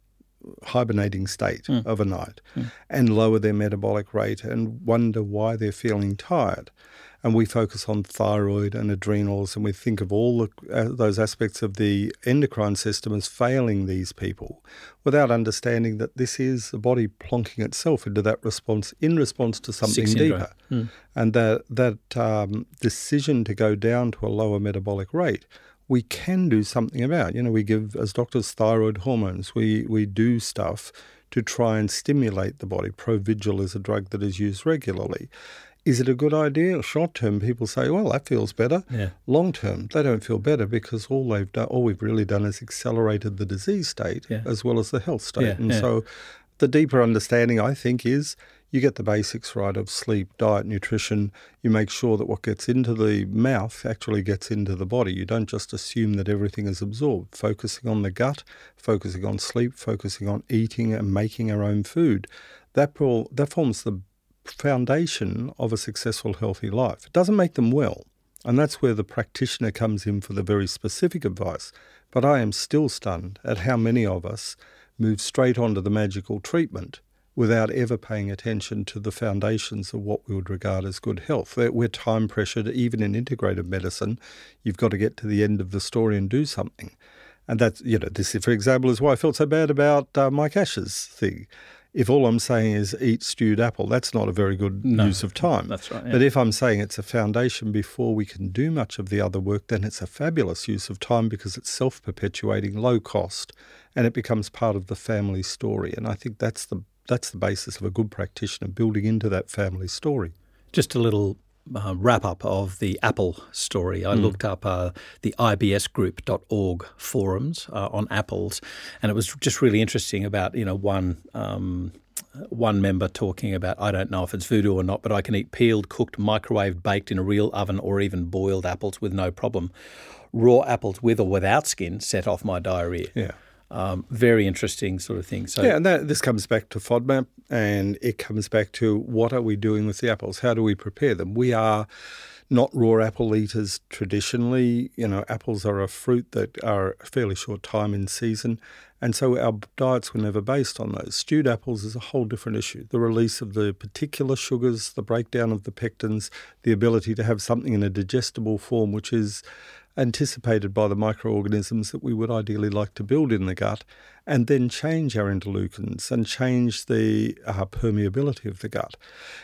hibernating state overnight and lower their metabolic rate and wonder why they're feeling tired. And we focus on thyroid and adrenals, and we think of all the, uh, those aspects of the endocrine system as failing these people without understanding that this is the body plonking itself into that response in response to something deeper. And that, that um, decision to go down to a lower metabolic rate we can do something about. You know, we give as doctors thyroid hormones. We we do stuff to try and stimulate the body. Provigil is a drug that is used regularly. Is it a good idea? Short term, people say, "Well, that feels better." Yeah. Long term, they don't feel better because all they've done, all we've really done, is accelerated the disease state Yeah. as well as the health state. Yeah, and so, the deeper understanding, I think, is you get the basics right of sleep, diet, nutrition. You make sure that what gets into the mouth actually gets into the body. You don't just assume that everything is absorbed. Focusing on the gut, focusing on sleep, focusing on eating and making our own food, that, that forms the foundation of a successful, healthy life. It doesn't make them well. And that's where the practitioner comes in for the very specific advice. But I am still stunned at how many of us move straight onto the magical treatment without ever paying attention to the foundations of what we would regard as good health. We're time pressured, even in integrative medicine, you've got to get to the end of the story and do something. And that's, you know, this, for example, is why I felt so bad about uh, Mike Ash's thing. If all I'm saying is eat stewed apple, that's not a very good No, use of time. that's right, yeah. But if I'm saying it's a foundation before we can do much of the other work, then it's a fabulous use of time because it's self perpetuating, low cost, and it becomes part of the family story. And I think that's the that's the basis of a good practitioner building into that family story. Just a little uh, wrap up of the Apple story. I looked up uh, the ibsgroup.org forums uh, on apples, and it was just really interesting about you know one. Um, one member talking about, I don't know if it's voodoo or not, but I can eat peeled, cooked, microwaved, baked in a real oven, or even boiled apples with no problem. Raw apples with or without skin set off my diarrhea. Yeah. Um, very interesting sort of thing. So, Yeah, and that, this comes back to FODMAP and it comes back to what are we doing with the apples? How do we prepare them? We are not raw apple eaters traditionally. You know, apples are a fruit that are a fairly short time in season. And so our diets were never based on those. Stewed apples is a whole different issue. The release of the particular sugars, the breakdown of the pectins, the ability to have something in a digestible form, which is anticipated by the microorganisms that we would ideally like to build in the gut, and then change our interleukins and change the uh, permeability of the gut.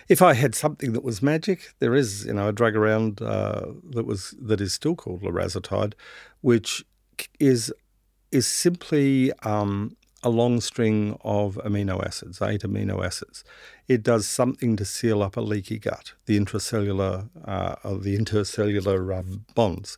If I had something that was magic, there is you know a drug around uh, that was that is still called larazotide, which is is simply um, a long string of amino acids, eight amino acids. It does something to seal up a leaky gut, the intracellular, uh, the intercellular um, bonds.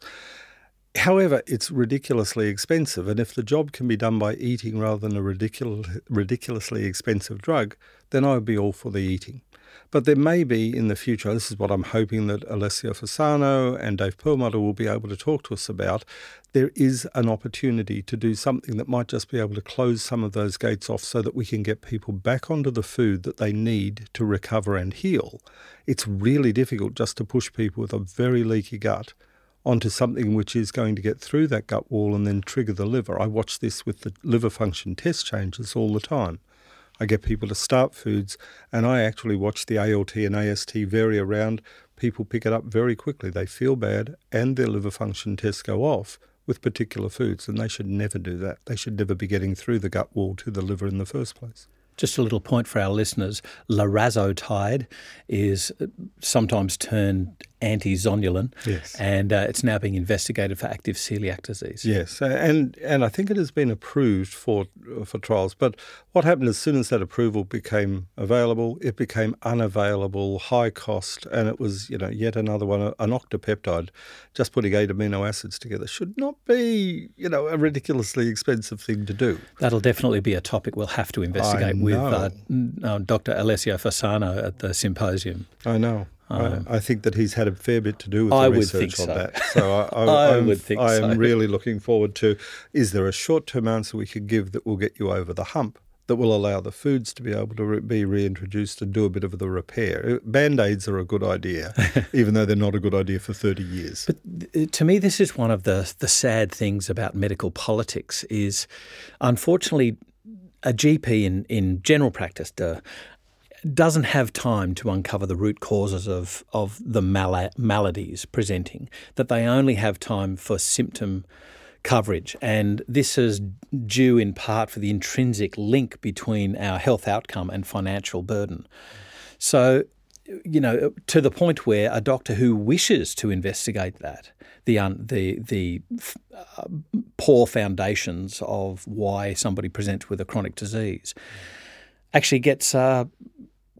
However, it's ridiculously expensive, and if the job can be done by eating rather than a ridiculous, ridiculously expensive drug, then I would be all for the eating. But there may be in the future, this is what I'm hoping that Alessio Fasano and Dave Perlmutter will be able to talk to us about. There is an opportunity to do something that might just be able to close some of those gates off so that we can get people back onto the food that they need to recover and heal. It's really difficult just to push people with a very leaky gut onto something which is going to get through that gut wall and then trigger the liver. I watch this with the liver function test changes all the time. I get people to start foods, and I actually watch the ALT and AST vary around. People pick it up very quickly. They feel bad, and their liver function tests go off with particular foods, and they should never do that. They should never be getting through the gut wall to the liver in the first place. Just a little point for our listeners larazotide is sometimes termed anti-zonulin, Yes. and uh, it's now being investigated for active celiac disease. Yes, and and I think it has been approved for for trials. But what happened as soon as that approval became available, it became unavailable, high cost, and it was you know yet another one, an octopeptide. Just putting eight amino acids together should not be you know a ridiculously expensive thing to do. That'll definitely be a topic we'll have to investigate with uh, uh, Dr. Alessio Fasano at the symposium. I know. I, I think that he's had a fair bit to do with Um, I the research on so. that. So I, (laughs) I, I would think I am so. really looking forward to. Is there a short-term answer we could give that will get you over the hump? That will allow the foods to be able to re- be reintroduced and do a bit of the repair. Band aids are a good idea, (laughs) even though they're not a good idea for 30 years. But th- to me, this is one of the the sad things about medical politics. Is unfortunately, a GP in, in general practice uh, doesn't have time to uncover the root causes of, of the mal- maladies presenting, that they only have time for symptom coverage. And this is due in part for the intrinsic link between our health outcome and financial burden. So, you know, to the point where a doctor who wishes to investigate that, the un, the the uh, poor foundations of why somebody presents with a chronic disease, actually gets uh,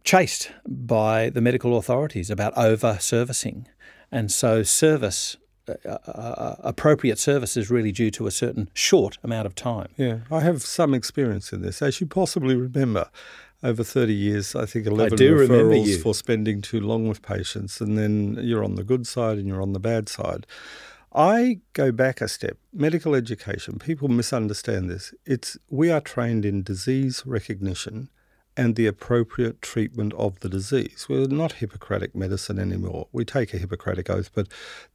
chased by the medical authorities about over servicing, and so service uh, uh, appropriate service is really due to a certain short amount of time. Yeah, I have some experience in this. As you possibly remember, over 30 years, I think 11 I referrals for spending too long with patients, and then you're on the good side and you're on the bad side. I go back a step. Medical education, people misunderstand this. It's we are trained in disease recognition and the appropriate treatment of the disease. We're not Hippocratic medicine anymore. We take a Hippocratic oath, but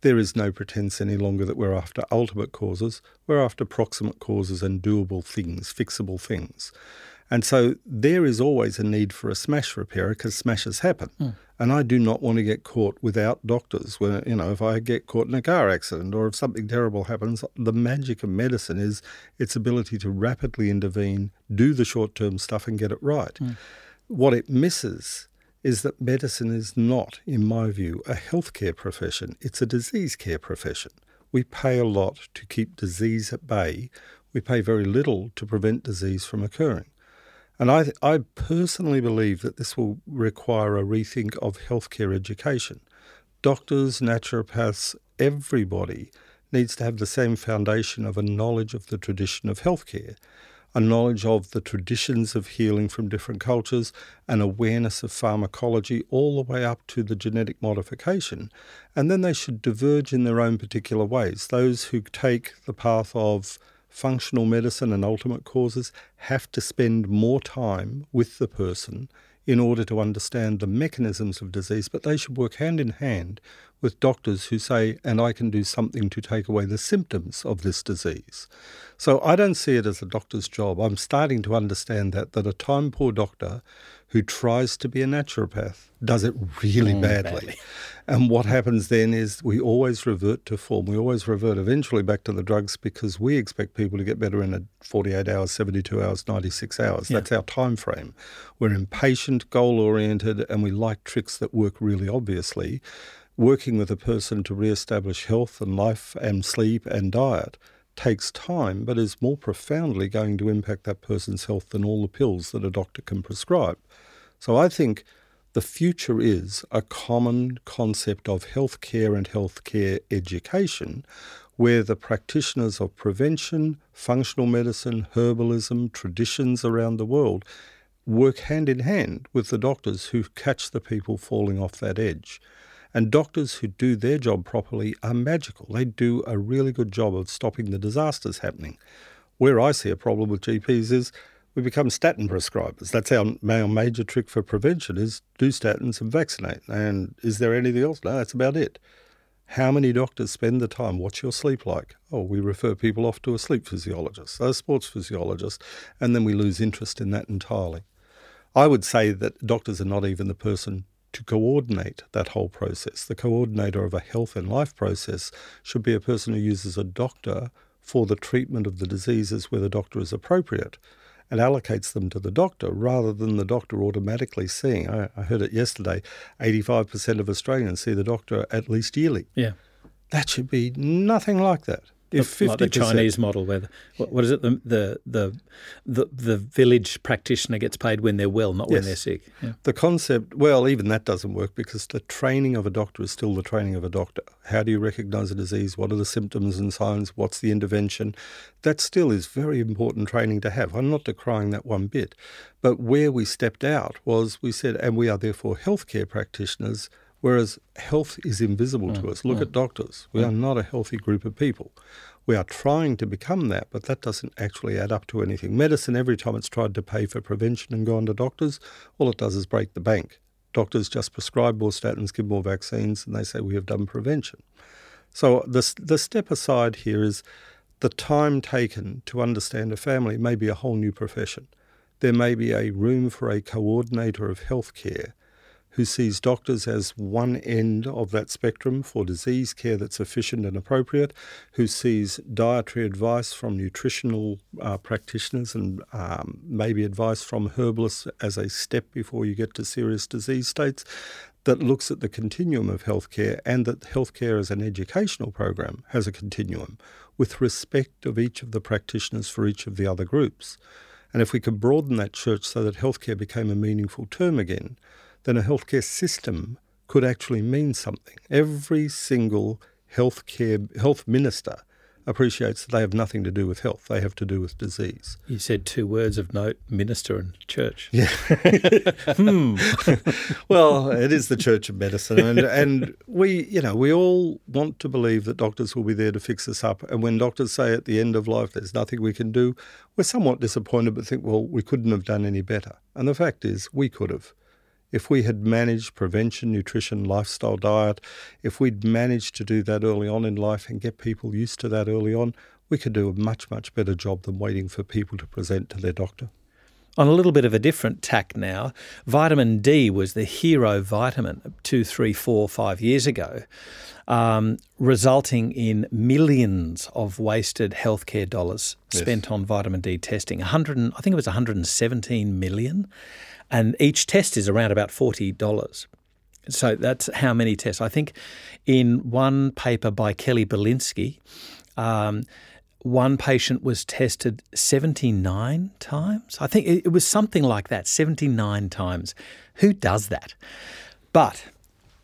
there is no pretense any longer that we're after ultimate causes. We're after proximate causes and doable things, fixable things. And so there is always a need for a smash repairer because smashes happen. Mm. And I do not want to get caught without doctors. Where, you know, if I get caught in a car accident or if something terrible happens, the magic of medicine is its ability to rapidly intervene, do the short term stuff, and get it right. Mm. What it misses is that medicine is not, in my view, a healthcare profession, it's a disease care profession. We pay a lot to keep disease at bay. We pay very little to prevent disease from occurring. And I, I personally believe that this will require a rethink of healthcare education. Doctors, naturopaths, everybody needs to have the same foundation of a knowledge of the tradition of healthcare, a knowledge of the traditions of healing from different cultures, an awareness of pharmacology, all the way up to the genetic modification. And then they should diverge in their own particular ways. Those who take the path of functional medicine and ultimate causes have to spend more time with the person in order to understand the mechanisms of disease, but they should work hand in hand with doctors who say, and I can do something to take away the symptoms of this disease. So I don't see it as a doctor's job. I'm starting to understand that, that a time poor doctor who tries to be a naturopath does it really mm, badly. badly. And what happens then is we always revert to form. We always revert eventually back to the drugs because we expect people to get better in a 48 hours, 72 hours, 96 hours. Yeah. That's our time frame. We're impatient, goal oriented, and we like tricks that work really obviously. Working with a person to re-establish health and life and sleep and diet takes time, but is more profoundly going to impact that person's health than all the pills that a doctor can prescribe. So I think the future is a common concept of healthcare and healthcare education where the practitioners of prevention, functional medicine, herbalism, traditions around the world work hand in hand with the doctors who catch the people falling off that edge. And doctors who do their job properly are magical. They do a really good job of stopping the disasters happening. Where I see a problem with GPs is we become statin prescribers. That's our, our major trick for prevention is do statins and vaccinate. And is there anything else? No, that's about it. How many doctors spend the time? What's your sleep like? Oh, we refer people off to a sleep physiologist, a sports physiologist, and then we lose interest in that entirely. I would say that doctors are not even the person to coordinate that whole process. The coordinator of a health and life process should be a person who uses a doctor for the treatment of the diseases where the doctor is appropriate and allocates them to the doctor rather than the doctor automatically seeing. I, I heard it yesterday 85% of Australians see the doctor at least yearly. Yeah. That should be nothing like that. If 50 like the Chinese model, where the, what, what is it? The, the the the the village practitioner gets paid when they're well, not yes. when they're sick. Yeah. The concept, well, even that doesn't work because the training of a doctor is still the training of a doctor. How do you recognise a disease? What are the symptoms and signs? What's the intervention? That still is very important training to have. I'm not decrying that one bit, but where we stepped out was we said, and we are therefore healthcare practitioners Whereas health is invisible mm, to us. Look mm. at doctors. We mm. are not a healthy group of people. We are trying to become that, but that doesn't actually add up to anything. Medicine, every time it's tried to pay for prevention and go on to doctors, all it does is break the bank. Doctors just prescribe more statins, give more vaccines, and they say we have done prevention. So the, the step aside here is the time taken to understand a family may be a whole new profession. there may be a room for a coordinator of healthcare who sees doctors as one end of that spectrum for disease care that's efficient and appropriate, who sees dietary advice from nutritional uh, practitioners and um, maybe advice from herbalists as a step before you get to serious disease states, that looks at the continuum of healthcare and that healthcare as an educational program has a continuum with respect of each of the practitioners for each of the other groups. And if we could broaden that church so that healthcare became a meaningful term again, then a healthcare system could actually mean something. Every single healthcare health minister appreciates that they have nothing to do with health; they have to do with disease. You said two words of note: minister and church. Yeah. (laughs) hmm. well, it is the Church of Medicine, and and we, you know, we all want to believe that doctors will be there to fix us up. And when doctors say at the end of life, "There's nothing we can do," we're somewhat disappointed, but think, "Well, we couldn't have done any better." And the fact is, we could have if we had managed prevention, nutrition, lifestyle, diet, if we'd managed to do that early on in life and get people used to that early on, we could do a much, much better job than waiting for people to present to their doctor. On a little bit of a different tack now, vitamin D was the hero vitamin two, three, four, five years ago, um, resulting in millions of wasted healthcare dollars yes. spent on vitamin D testing. 100, I think it was 117 million and each test is around about forty dollars. So that's how many tests. I think in one paper by Kelly Bilinski, um, one patient was tested 79 times. I think it was something like that, 79 times. Who does that? But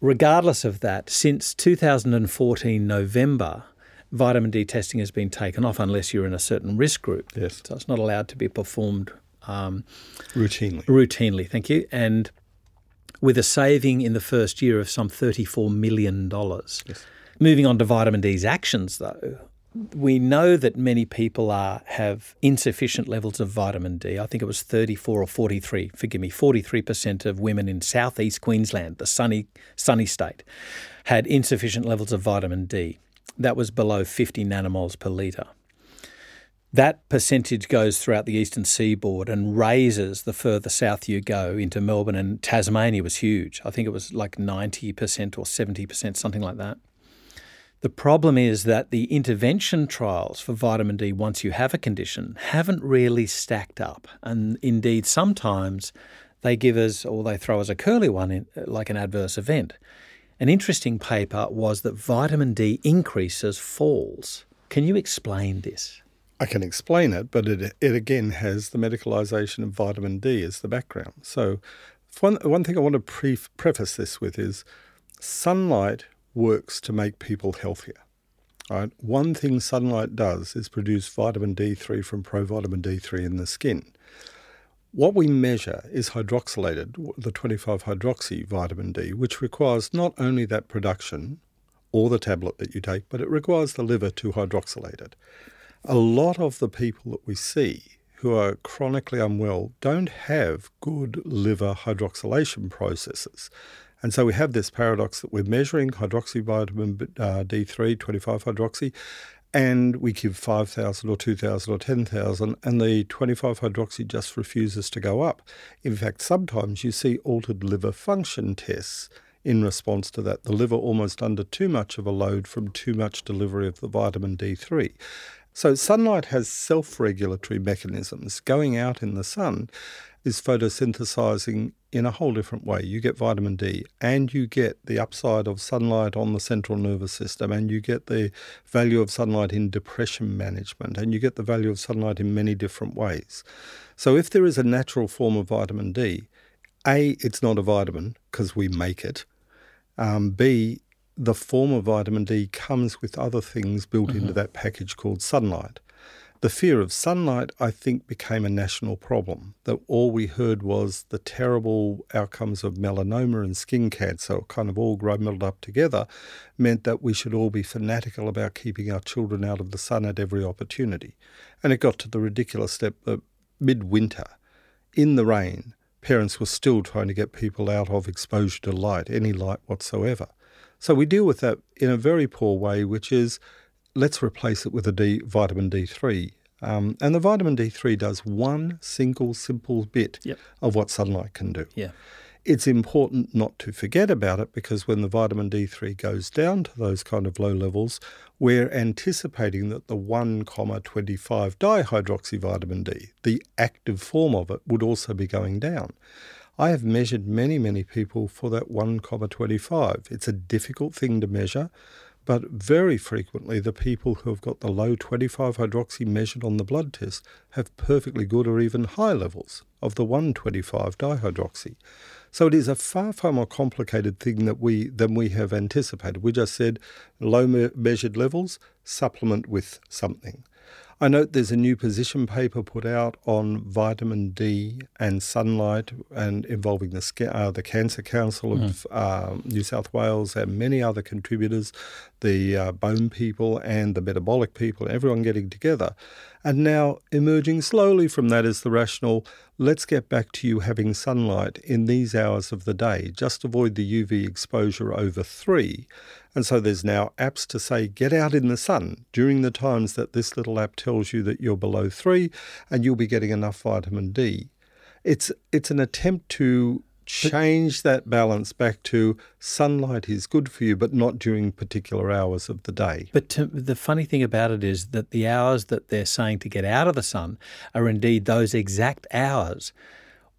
regardless of that, since 2014 November, vitamin D testing has been taken off unless you're in a certain risk group. Yes. So it's not allowed to be performed um, routinely. Routinely, thank you. And with a saving in the first year of some $34 million. Yes. Moving on to vitamin D's actions, though, we know that many people are have insufficient levels of vitamin D. I think it was 34 or 43, forgive me, 43% of women in southeast Queensland, the sunny sunny state, had insufficient levels of vitamin D. That was below 50 nanomoles per litre. That percentage goes throughout the eastern seaboard and raises the further south you go into Melbourne and Tasmania was huge. I think it was like 90% or 70%, something like that. The problem is that the intervention trials for vitamin D once you have a condition haven't really stacked up. And indeed, sometimes they give us or they throw us a curly one in, like an adverse event. An interesting paper was that vitamin D increases falls. Can you explain this? I can explain it, but it, it again has the medicalisation of vitamin D as the background. So, one, one thing I want to pre- preface this with is sunlight works to make people healthier. Right? One thing sunlight does is produce vitamin D3 from provitamin D3 in the skin. What we measure is hydroxylated, the 25 hydroxy vitamin D, which requires not only that production or the tablet that you take, but it requires the liver to hydroxylate it a lot of the people that we see who are chronically unwell don't have good liver hydroxylation processes. And so we have this paradox that we're measuring hydroxyvitamin uh, D3, 25 hydroxy, and we give 5,000 or 2,000 or 10,000, and the 25 hydroxy just refuses to go up. In fact, sometimes you see altered liver function tests in response to that, the liver almost under too much of a load from too much delivery of the vitamin D3. So, sunlight has self regulatory mechanisms. Going out in the sun is photosynthesizing in a whole different way. You get vitamin D and you get the upside of sunlight on the central nervous system, and you get the value of sunlight in depression management, and you get the value of sunlight in many different ways. So, if there is a natural form of vitamin D, A, it's not a vitamin because we make it. Um, B, the form of vitamin D comes with other things built mm-hmm. into that package called sunlight. The fear of sunlight, I think, became a national problem. That all we heard was the terrible outcomes of melanoma and skin cancer, kind of all grumbled up together, meant that we should all be fanatical about keeping our children out of the sun at every opportunity. And it got to the ridiculous step that midwinter, in the rain, parents were still trying to get people out of exposure to light, any light whatsoever. So we deal with that in a very poor way, which is let's replace it with a D, vitamin D3 Um, and the vitamin D3 does one single simple bit Yep. of what sunlight can do. Yeah. It's important not to forget about it because when the vitamin D3 goes down to those kind of low levels, we're anticipating that the 1,25 dihydroxyvitamin D, the active form of it, would also be going down. I have measured many, many people for that 1,25. It's a difficult thing to measure, but very frequently the people who have got the low 25 hydroxy measured on the blood test have perfectly good or even high levels of the 125 dihydroxy. So it is a far, far more complicated thing that we than we have anticipated. We just said low me- measured levels, supplement with something. I note there's a new position paper put out on vitamin D and sunlight, and involving the uh, the Cancer Council of um, New South Wales and many other contributors, the uh, bone people and the metabolic people, everyone getting together. And now emerging slowly from that is the rational. Let's get back to you having sunlight in these hours of the day. Just avoid the UV exposure over three. And so there's now apps to say, get out in the sun during the times that this little app tells you that you're below three and you'll be getting enough vitamin D. It's, it's an attempt to change that balance back to sunlight is good for you, but not during particular hours of the day. But to, the funny thing about it is that the hours that they're saying to get out of the sun are indeed those exact hours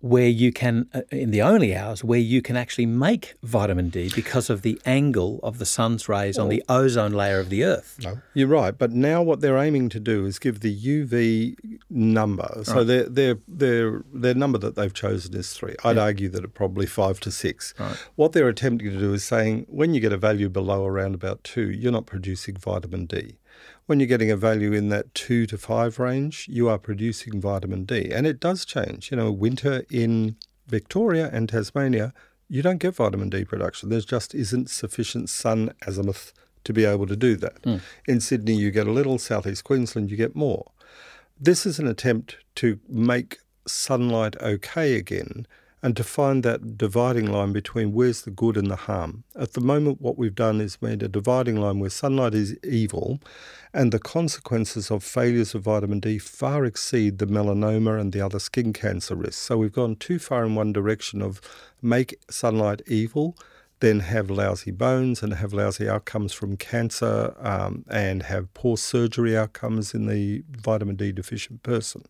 where you can, uh, in the only hours where you can actually make vitamin D because of the angle of the sun's rays on the ozone layer of the earth. No, you're right. But now what they're aiming to do is give the UV number. So their their their their number that they've chosen is three. I'd argue that it's probably five to six. Right. What they're attempting to do is saying when you get a value below around about two, you're not producing vitamin D. When you're getting a value in that two to five range, you are producing vitamin D, and it does change. You know, winter in Victoria and Tasmania, you don't get vitamin D production. There just isn't sufficient sun azimuth to be able to do that. Hmm. In Sydney, you get a little. Southeast Queensland, you get more. This is an attempt to make sunlight okay again and to find that dividing line between where's the good and the harm. At the moment, what we've done is made a dividing line where sunlight is evil and the consequences of failures of vitamin D far exceed the melanoma and the other skin cancer risks. So we've gone too far in one direction of make sunlight evil then have lousy bones and have lousy outcomes from cancer um, and have poor surgery outcomes in the vitamin D deficient person.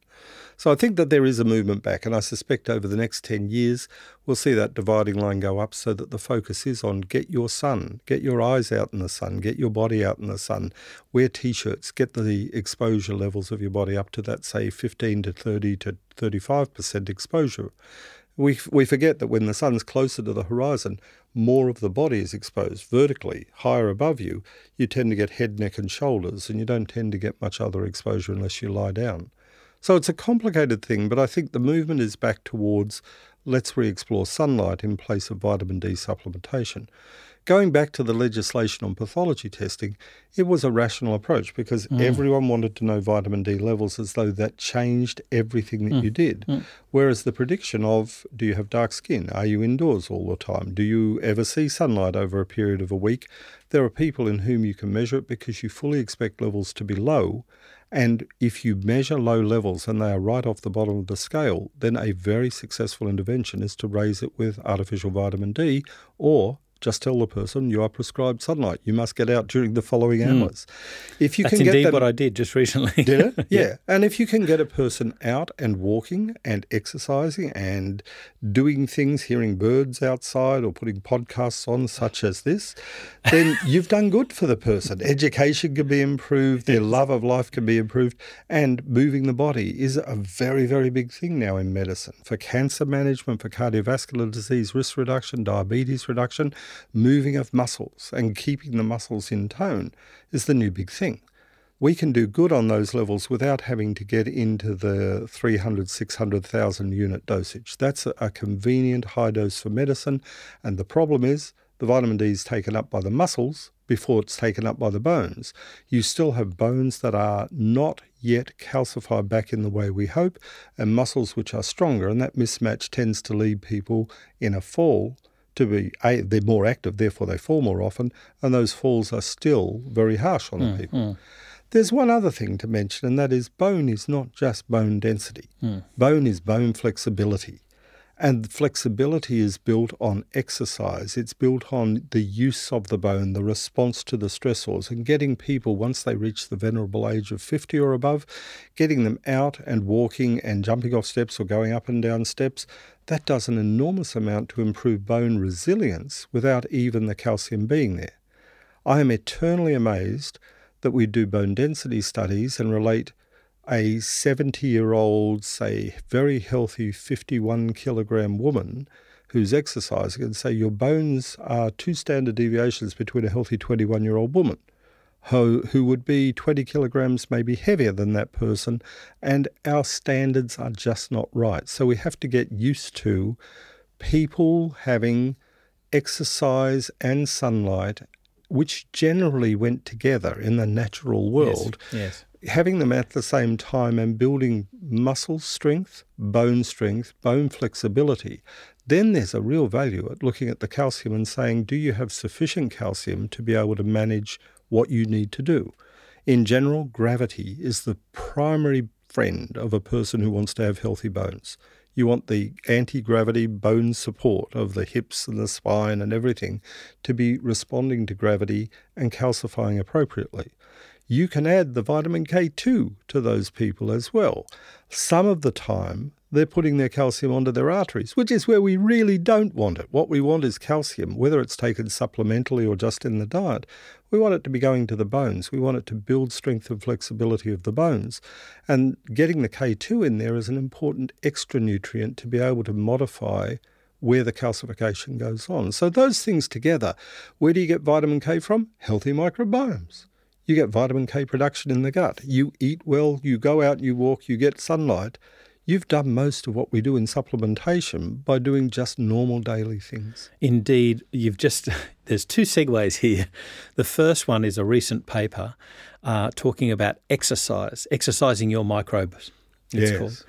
So I think that there is a movement back, and I suspect over the next 10 years we'll see that dividing line go up so that the focus is on get your sun, get your eyes out in the sun, get your body out in the sun, wear t shirts, get the exposure levels of your body up to that, say, 15 to 30 to 35% exposure. We, we forget that when the sun's closer to the horizon, more of the body is exposed vertically, higher above you. You tend to get head, neck, and shoulders, and you don't tend to get much other exposure unless you lie down. So it's a complicated thing, but I think the movement is back towards let's re explore sunlight in place of vitamin D supplementation. Going back to the legislation on pathology testing, it was a rational approach because mm. everyone wanted to know vitamin D levels as though that changed everything that you mm. did. Mm. Whereas the prediction of do you have dark skin? Are you indoors all the time? Do you ever see sunlight over a period of a week? There are people in whom you can measure it because you fully expect levels to be low. And if you measure low levels and they are right off the bottom of the scale, then a very successful intervention is to raise it with artificial vitamin D or just tell the person you are prescribed sunlight. You must get out during the following hmm. hours. If you That's can indeed get them, what I did just recently. did it? (laughs) Yeah. And if you can get a person out and walking and exercising and doing things, hearing birds outside or putting podcasts on, such as this, then (laughs) you've done good for the person. Education can be improved, their love of life can be improved, and moving the body is a very, very big thing now in medicine for cancer management, for cardiovascular disease risk reduction, diabetes reduction, moving of muscles and keeping the muscles in tone is the new big thing we can do good on those levels without having to get into the 300, 600,000 unit dosage. That's a, convenient high dose for medicine. And the problem is the vitamin D is taken up by the muscles before it's taken up by the bones. You still have bones that are not yet calcified back in the way we hope, and muscles which are stronger. And that mismatch tends to lead people in a fall to be a, they're more active, therefore they fall more often, and those falls are still very harsh on the mm, people. Mm. There's one other thing to mention, and that is bone is not just bone density. Mm. Bone is bone flexibility. And flexibility is built on exercise. It's built on the use of the bone, the response to the stressors, and getting people, once they reach the venerable age of 50 or above, getting them out and walking and jumping off steps or going up and down steps. That does an enormous amount to improve bone resilience without even the calcium being there. I am eternally amazed that we do bone density studies and relate a 70 year old, say, very healthy 51 kilogram woman who's exercising and say your bones are two standard deviations between a healthy 21 year old woman who, who would be 20 kilograms maybe heavier than that person, and our standards are just not right. So we have to get used to people having exercise and sunlight, which generally went together in the natural world. Yes. Having them at the same time and building muscle strength, bone strength, bone flexibility, then there's a real value at looking at the calcium and saying, do you have sufficient calcium to be able to manage what you need to do? In general, gravity is the primary friend of a person who wants to have healthy bones. You want the anti gravity bone support of the hips and the spine and everything to be responding to gravity and calcifying appropriately. You can add the vitamin K2 to those people as well. Some of the time, they're putting their calcium onto their arteries, which is where we really don't want it. What we want is calcium, whether it's taken supplementally or just in the diet. We want it to be going to the bones. We want it to build strength and flexibility of the bones. And getting the K2 in there is an important extra nutrient to be able to modify where the calcification goes on. So, those things together, where do you get vitamin K from? Healthy microbiomes. You get vitamin K production in the gut. You eat well, you go out, you walk, you get sunlight. You've done most of what we do in supplementation by doing just normal daily things. Indeed, you've just, (laughs) there's two segues here. The first one is a recent paper uh, talking about exercise, exercising your microbes, it's Yes. called.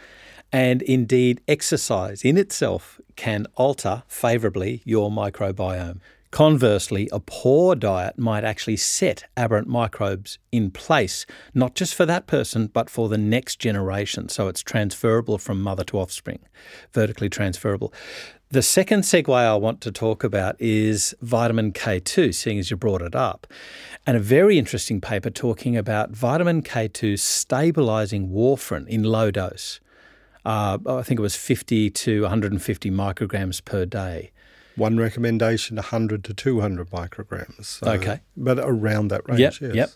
And indeed, exercise in itself can alter favourably your microbiome. Conversely, a poor diet might actually set aberrant microbes in place, not just for that person, but for the next generation. So it's transferable from mother to offspring, vertically transferable. The second segue I want to talk about is vitamin K2, seeing as you brought it up. And a very interesting paper talking about vitamin K2 stabilizing warfarin in low dose. Uh, I think it was 50 to 150 micrograms per day. One recommendation 100 to 200 micrograms. So- Okay. But around that range, Yep, yes. yep.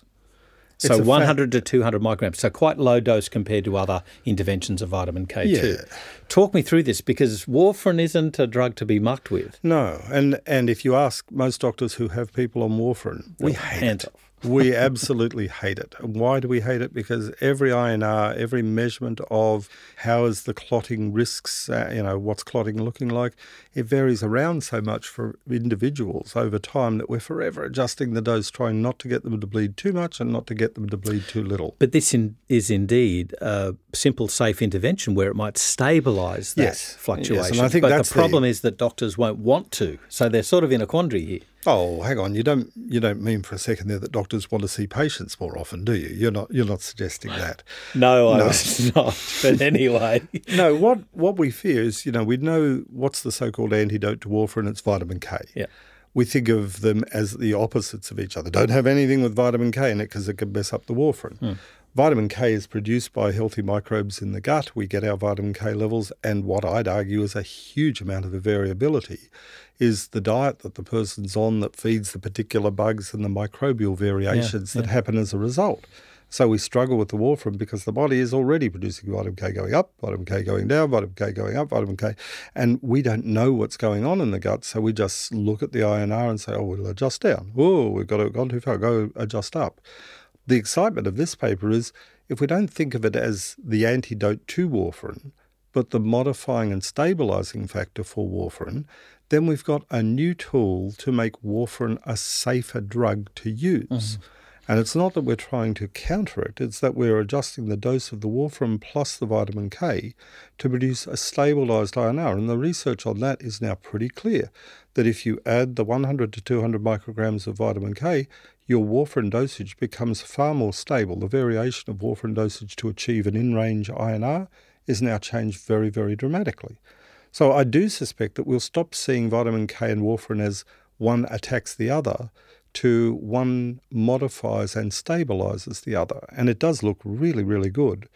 So a fa- 100 to 200 micrograms. So quite low dose compared to other interventions of vitamin K2. Yeah. Talk me through this because warfarin isn't a drug to be mucked with. No, and and if you ask most doctors who have people on warfarin, we hate it. we absolutely hate it. And why do we hate it? Because every INR, every measurement of how is the clotting risks, uh, you know, what's clotting looking like, it varies around so much for individuals over time that we're forever adjusting the dose, trying not to get them to bleed too much and not to get them to bleed too little. But this in, is indeed a simple, safe intervention where it might stabilise that Yes. fluctuation. Yes, and I think but the the- problem is that doctors won't want to. So they're sort of in a quandary here. Oh, hang on. You don't you don't mean for a second there that doctors want to see patients more often, do you? You're not you're not suggesting that. No, I No. was (laughs) not. But anyway. No, what what we fear is, you know, we know what's the so-called antidote to warfarin. It's vitamin K. Yeah. We think of them as the opposites of each other. Don't have anything with vitamin K in it because it can mess up the warfarin. Hmm. Vitamin K is produced by healthy microbes in the gut. We get our vitamin K levels, and what I'd argue is a huge amount of the variability is the diet that the person's on that feeds the particular bugs and the microbial variations that happen as a result. So we struggle with the warfarin because the body is already producing vitamin K going up, vitamin K going down, vitamin K going up, vitamin K, and we don't know what's going on in the gut. So we just look at the INR and say, "Oh, we'll adjust down. Oh, we've got to gone too far. Go adjust up." The excitement of this paper is if we don't think of it as the antidote to warfarin, but the modifying and stabilizing factor for warfarin, then we've got a new tool to make warfarin a safer drug to use. Mm-hmm. And it's not that we're trying to counter it, it's that we're adjusting the dose of the warfarin plus the vitamin K to produce a stabilized INR. And the research on that is now pretty clear that if you add the 100 to 200 micrograms of vitamin K, your warfarin dosage becomes far more stable. The variation of warfarin dosage to achieve an in range INR is now changed very, very dramatically. So I do suspect that we'll stop seeing vitamin K and warfarin as one attacks the other to one modifies and stabilizes the other. And it does look really, really good,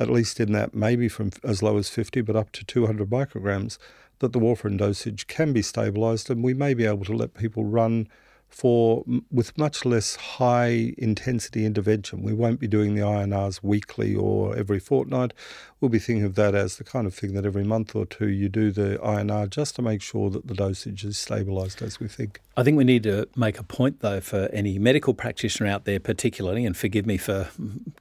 at least in that maybe from as low as 50 but up to 200 micrograms, that the warfarin dosage can be stabilized and we may be able to let people run for with much less high intensity intervention. We won't be doing the INRs weekly or every fortnight. We'll be thinking of that as the kind of thing that every month or two you do the INR just to make sure that the dosage is stabilised as we think. I think we need to make a point though for any medical practitioner out there, particularly, and forgive me for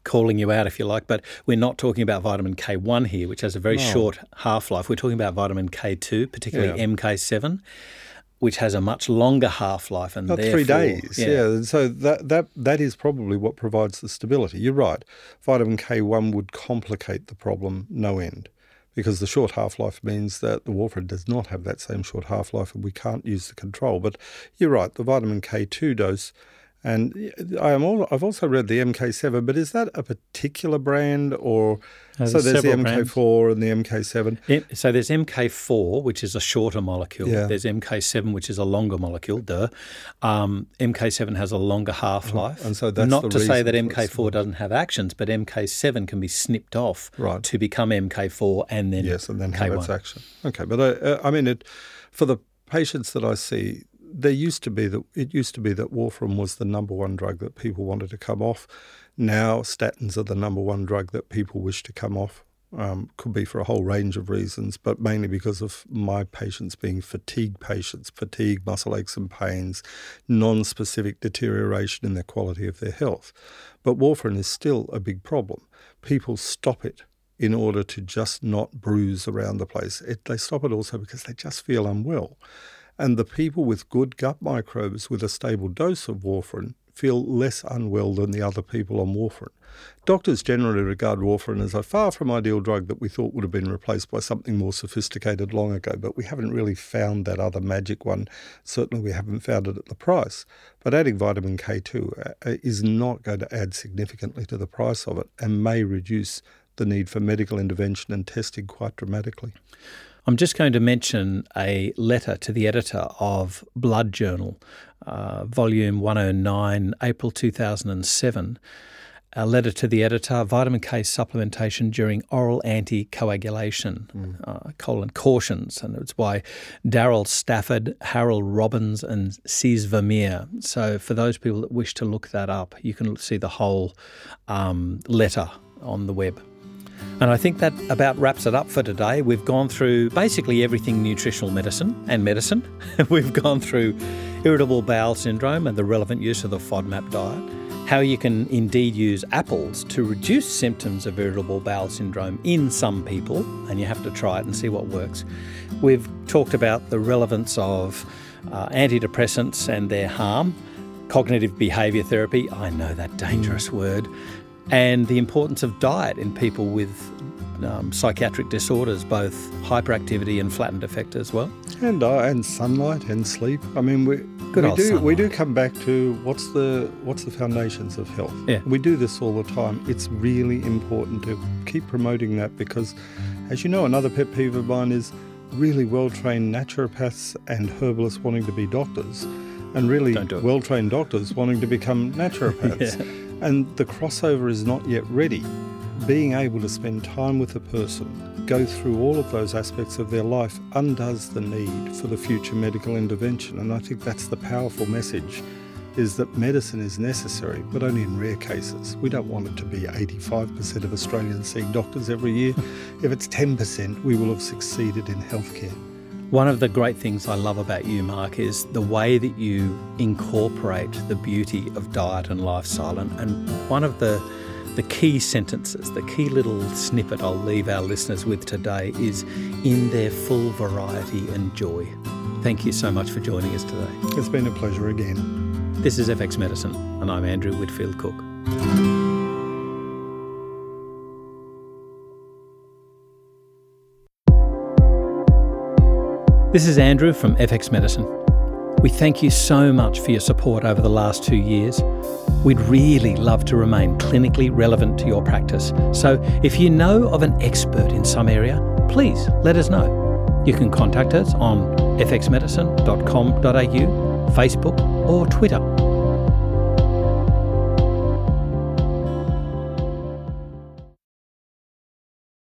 calling you out if you like, but we're not talking about vitamin K1 here, which has a very no. short half life. We're talking about vitamin K2, particularly yeah. MK7 which has a much longer half life and About three days. Yeah. yeah. So that that that is probably what provides the stability. You're right. Vitamin K1 would complicate the problem no end. Because the short half life means that the warfarin does not have that same short half life and we can't use the control. But you're right, the vitamin K2 dose and I am all, I've also read the MK7, but is that a particular brand or so there's the MK4 brands. and the MK7? so there's MK4, which is a shorter molecule. Yeah. There's MK7, which is a longer molecule. Duh. Um, MK7 has a longer half life. And so that's not to say that MK4 doesn't have actions, but MK7 can be snipped off right. to become MK4 and then yes, and then K1. have its action. Okay, but I, uh, I mean, it for the patients that I see, there used to be that it used to be that warfarin was the number one drug that people wanted to come off. Now statins are the number one drug that people wish to come off. Um, could be for a whole range of reasons, but mainly because of my patients being fatigue patients, fatigue, muscle aches and pains, non-specific deterioration in the quality of their health. But warfarin is still a big problem. People stop it in order to just not bruise around the place. It, they stop it also because they just feel unwell. And the people with good gut microbes with a stable dose of warfarin feel less unwell than the other people on warfarin. Doctors generally regard warfarin as a far from ideal drug that we thought would have been replaced by something more sophisticated long ago, but we haven't really found that other magic one. Certainly, we haven't found it at the price. But adding vitamin K2 uh, uh, is not going to add significantly to the price of it and may reduce the need for medical intervention and testing quite dramatically. I'm just going to mention a letter to the editor of Blood Journal, uh, volume 109, April 2007. A letter to the editor, vitamin K supplementation during oral anticoagulation, mm. uh, colon cautions, and it's by Darrel Stafford, Harold Robbins, and Cees Vermeer. So for those people that wish to look that up, you can see the whole um, letter on the web. And I think that about wraps it up for today. We've gone through basically everything nutritional medicine and medicine. (laughs) We've gone through irritable bowel syndrome and the relevant use of the FODMAP diet, how you can indeed use apples to reduce symptoms of irritable bowel syndrome in some people, and you have to try it and see what works. We've talked about the relevance of uh, antidepressants and their harm, cognitive behaviour therapy, I know that dangerous word, and the importance of diet in people with um, psychiatric disorders, both hyperactivity and flattened affect as well. And uh, and sunlight and sleep. I mean, we Good we do sunlight. we do come back to what's the what's the foundations of health. Yeah. we do this all the time. It's really important to keep promoting that because, as you know, another pet peeve of mine is really well trained naturopaths and herbalists wanting to be doctors, and really well trained doctors wanting to become naturopaths. (laughs) yeah and the crossover is not yet ready. Being able to spend time with a person, go through all of those aspects of their life, undoes the need for the future medical intervention. And I think that's the powerful message is that medicine is necessary, but only in rare cases. We don't want it to be 85% of Australians seeing doctors every year. (laughs) if it's 10%, we will have succeeded in healthcare. One of the great things I love about you, Mark, is the way that you incorporate the beauty of diet and lifestyle. And, and one of the the key sentences, the key little snippet I'll leave our listeners with today is in their full variety and joy. Thank you so much for joining us today. It's been a pleasure again. This is FX Medicine, and I'm Andrew Whitfield Cook. This is Andrew from FX Medicine. We thank you so much for your support over the last two years. We'd really love to remain clinically relevant to your practice. So if you know of an expert in some area, please let us know. You can contact us on fxmedicine.com.au, Facebook, or Twitter